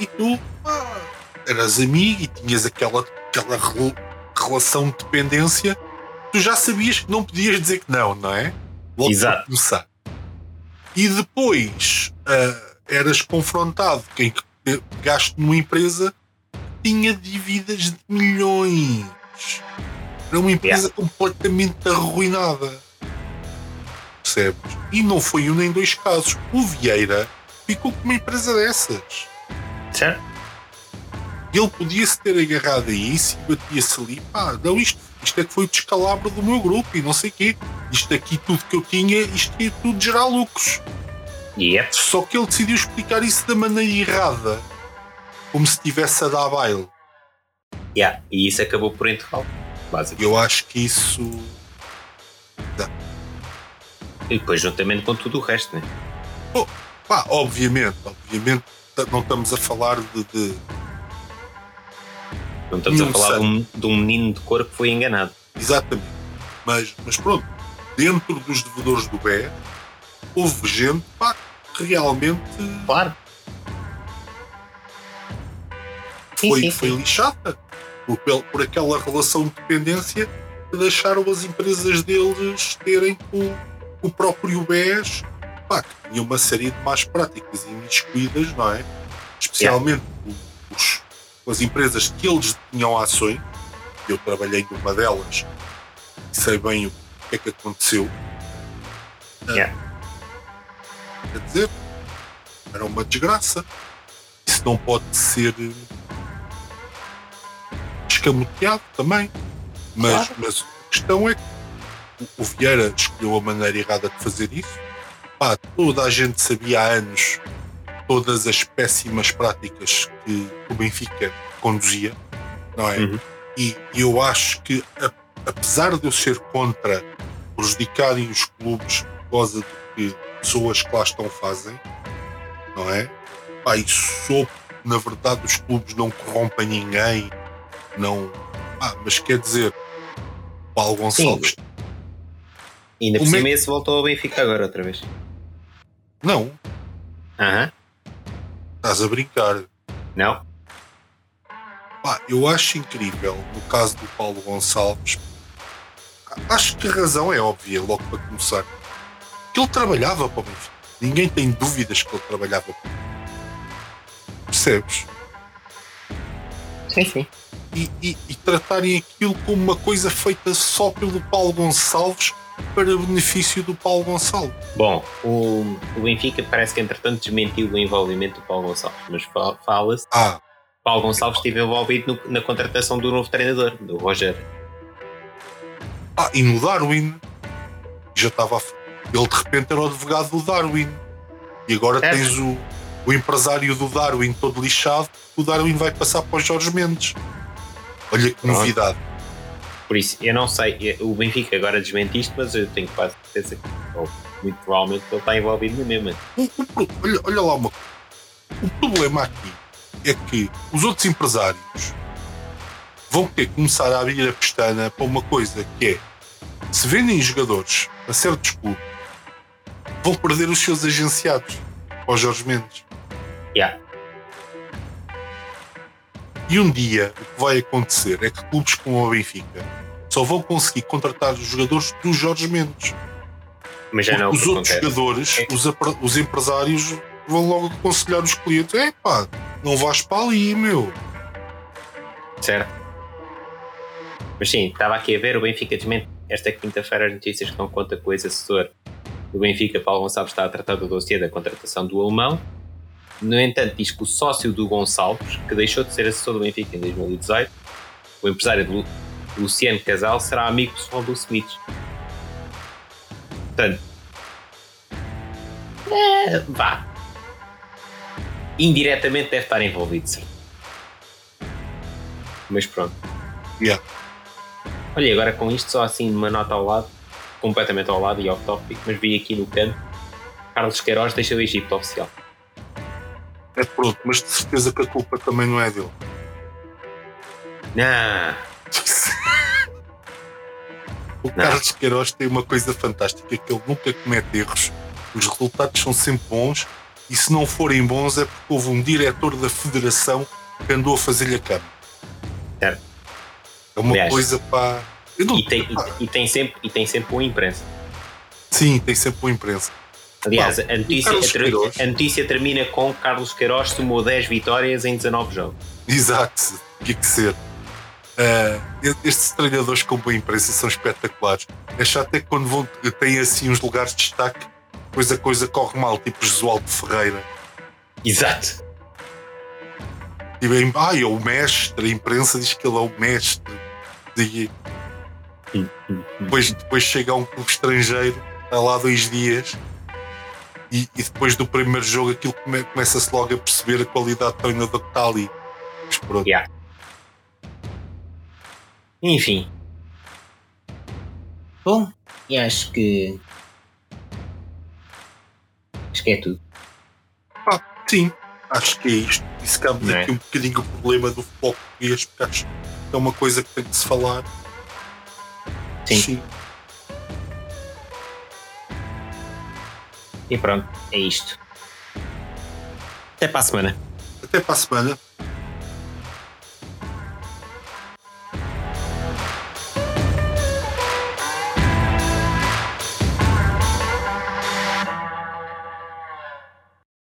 Speaker 2: E tu pá, eras amigo e tinhas aquela, aquela rel- relação de dependência, tu já sabias que não podias dizer que não, não é? Logo
Speaker 1: Exato.
Speaker 2: começar. E depois ah, eras confrontado quem que pegaste numa empresa tinha dívidas de milhões. Era uma empresa completamente arruinada. Percebes? E não foi um nem dois casos. O Vieira ficou com uma empresa dessas.
Speaker 1: Certo.
Speaker 2: Ele podia-se ter agarrado a isso e batia-se ali. Pá, não, isto, isto é que foi o descalabro do meu grupo e não sei o quê. Isto aqui, tudo que eu tinha, isto ia tudo gerar lucros.
Speaker 1: Yep.
Speaker 2: Só que ele decidiu explicar isso da maneira errada. Como se estivesse a dar baile.
Speaker 1: Yeah. E isso acabou por enterrá-lo. Basicamente.
Speaker 2: Eu acho que isso.
Speaker 1: E depois, juntamente com tudo o resto, né?
Speaker 2: Pá, obviamente, obviamente, não estamos a falar de. de-
Speaker 1: Não estamos a
Speaker 2: Não
Speaker 1: falar de um, de um menino de cor que foi enganado.
Speaker 2: exatamente. Mas, mas pronto, dentro dos devedores do BE, houve gente pá, que realmente
Speaker 1: Claro.
Speaker 2: Foi,
Speaker 1: sim,
Speaker 2: foi
Speaker 1: sim.
Speaker 2: lixada por, por aquela relação de dependência que deixaram as empresas deles terem com o próprio BES, pá, que tinha uma série de más práticas imiscuídas, não é? Especialmente o- os, as empresas que eles tinham ações, eu trabalhei numa delas e sei bem o que é que aconteceu. Ah,
Speaker 1: Yeah.
Speaker 2: Quer dizer, era uma desgraça. Isso não pode ser escamoteado também. Mas, mas a questão é que o- o Vieira escolheu a maneira errada de fazer isso. Pá, toda a gente sabia há anos todas as péssimas práticas que o Benfica conduzia, não é?
Speaker 1: Uhum.
Speaker 2: E eu acho que, a- apesar de eu ser contra prejudicarem os clubes por causa do que pessoas que lá estão fazem, não é? Pá, e sou, na verdade, os clubes não corrompem ninguém, não. Ah, mas quer dizer, Paulo Gonçalves,
Speaker 1: E ainda por
Speaker 2: é
Speaker 1: cima esse voltou ao Benfica agora outra vez.
Speaker 2: não,
Speaker 1: Aham.
Speaker 2: estás a brincar.
Speaker 1: Não?
Speaker 2: Pá, eu acho incrível, no caso do Paulo Gonçalves, acho que a razão é óbvia, logo para começar. Que ele trabalhava para o Benfica. Ninguém tem dúvidas que ele trabalhava para o Benfica. Percebes?
Speaker 1: Sim, sim.
Speaker 2: E, e- e tratarem aquilo como uma coisa feita só pelo Paulo Gonçalves para benefício do Paulo Gonçalves.
Speaker 1: Bom, o, o Benfica parece que entretanto desmentiu o envolvimento do Paulo Gonçalves, mas fa- fala-se
Speaker 2: Ah,
Speaker 1: Paulo Gonçalves esteve envolvido no- na contratação do novo treinador, do Roger.
Speaker 2: ah, e no Darwin já estava a ele de repente era o advogado do Darwin e agora
Speaker 1: Certo.
Speaker 2: tens o, o empresário do Darwin todo lixado o Darwin vai passar para o Jorge Mendes olha que
Speaker 1: Pronto.
Speaker 2: novidade
Speaker 1: Por isso, eu não sei, o Benfica agora desmentiste, mas eu tenho quase certeza que, ou, muito provavelmente, ele está envolvido na mesma.
Speaker 2: Olha, olha lá uma coisa. O problema aqui é que os outros empresários vão ter que começar a abrir a pestana para uma coisa que é se vendem jogadores a certos clubes, vão perder os seus agenciados aos Jorge Mendes.
Speaker 1: Yeah.
Speaker 2: E um dia o que vai acontecer é que clubes como o Benfica só vão conseguir contratar os jogadores dos Jorge Mendes.
Speaker 1: Mas já não é
Speaker 2: os outros
Speaker 1: acontece.
Speaker 2: jogadores,
Speaker 1: É.
Speaker 2: os, os empresários, vão logo aconselhar os clientes: é pá, não vais para ali, meu.
Speaker 1: Certo? Mas sim, estava aqui a ver o Benfica desmente esta quinta-feira as notícias que dão conta que o ex-assessor do Benfica, Paulo Gonçalves, está a tratar do dossiê da contratação do alemão. No entanto, diz que o sócio do Gonçalves, que deixou de ser assessor do Benfica em 2018, o empresário de Lu- Luciano Casal, será amigo pessoal do Smith. Portanto, é, vá. Indiretamente deve estar envolvido, sim. Mas pronto.
Speaker 2: Yeah.
Speaker 1: Olha, agora com isto, só assim uma nota ao lado, completamente ao lado e off topic, mas vi aqui no canto, Carlos Queiroz deixa o Egito oficial.
Speaker 2: É pronto, mas de certeza que a culpa também não é dele.
Speaker 1: Não,
Speaker 2: O Carlos Queiroz tem uma coisa fantástica que ele nunca comete erros, os resultados são sempre bons e se não forem bons é porque houve um diretor da federação que andou a fazer-lhe a cama.
Speaker 1: Certo.
Speaker 2: É uma
Speaker 1: Aliás,
Speaker 2: coisa para. Não,
Speaker 1: e tem, e, e tem sempre, e tem sempre boa imprensa.
Speaker 2: Sim, tem sempre boa imprensa.
Speaker 1: Aliás, a, notícia,
Speaker 2: Carlos
Speaker 1: a, notícia termina com Carlos Queiroz tomou 10 vitórias em 19 jogos.
Speaker 2: Exato, tinha que ser. Ah, estes treinadores com boa imprensa são espetaculares. É chato é que quando vão, têm assim uns lugares de destaque, depois a coisa corre mal, tipo Josualdo Ferreira.
Speaker 1: Exato.
Speaker 2: E bem, ah, é o mestre, a imprensa diz que ele é o mestre. E depois, depois chega a um clube estrangeiro, está lá dois dias, e, e depois do primeiro jogo aquilo come- começa-se logo a perceber a qualidade do treinador que está ali. Mas pronto.
Speaker 1: Yeah. Enfim. Bom, e acho que. Acho que é tudo.
Speaker 2: Ah, sim, acho que é isto. E se cabe
Speaker 1: é?
Speaker 2: aqui um bocadinho o problema do futebol português, porque acho que é uma coisa que tem que se falar.
Speaker 1: Sim. E pronto, é isto. Até para a semana.
Speaker 2: Até para a semana.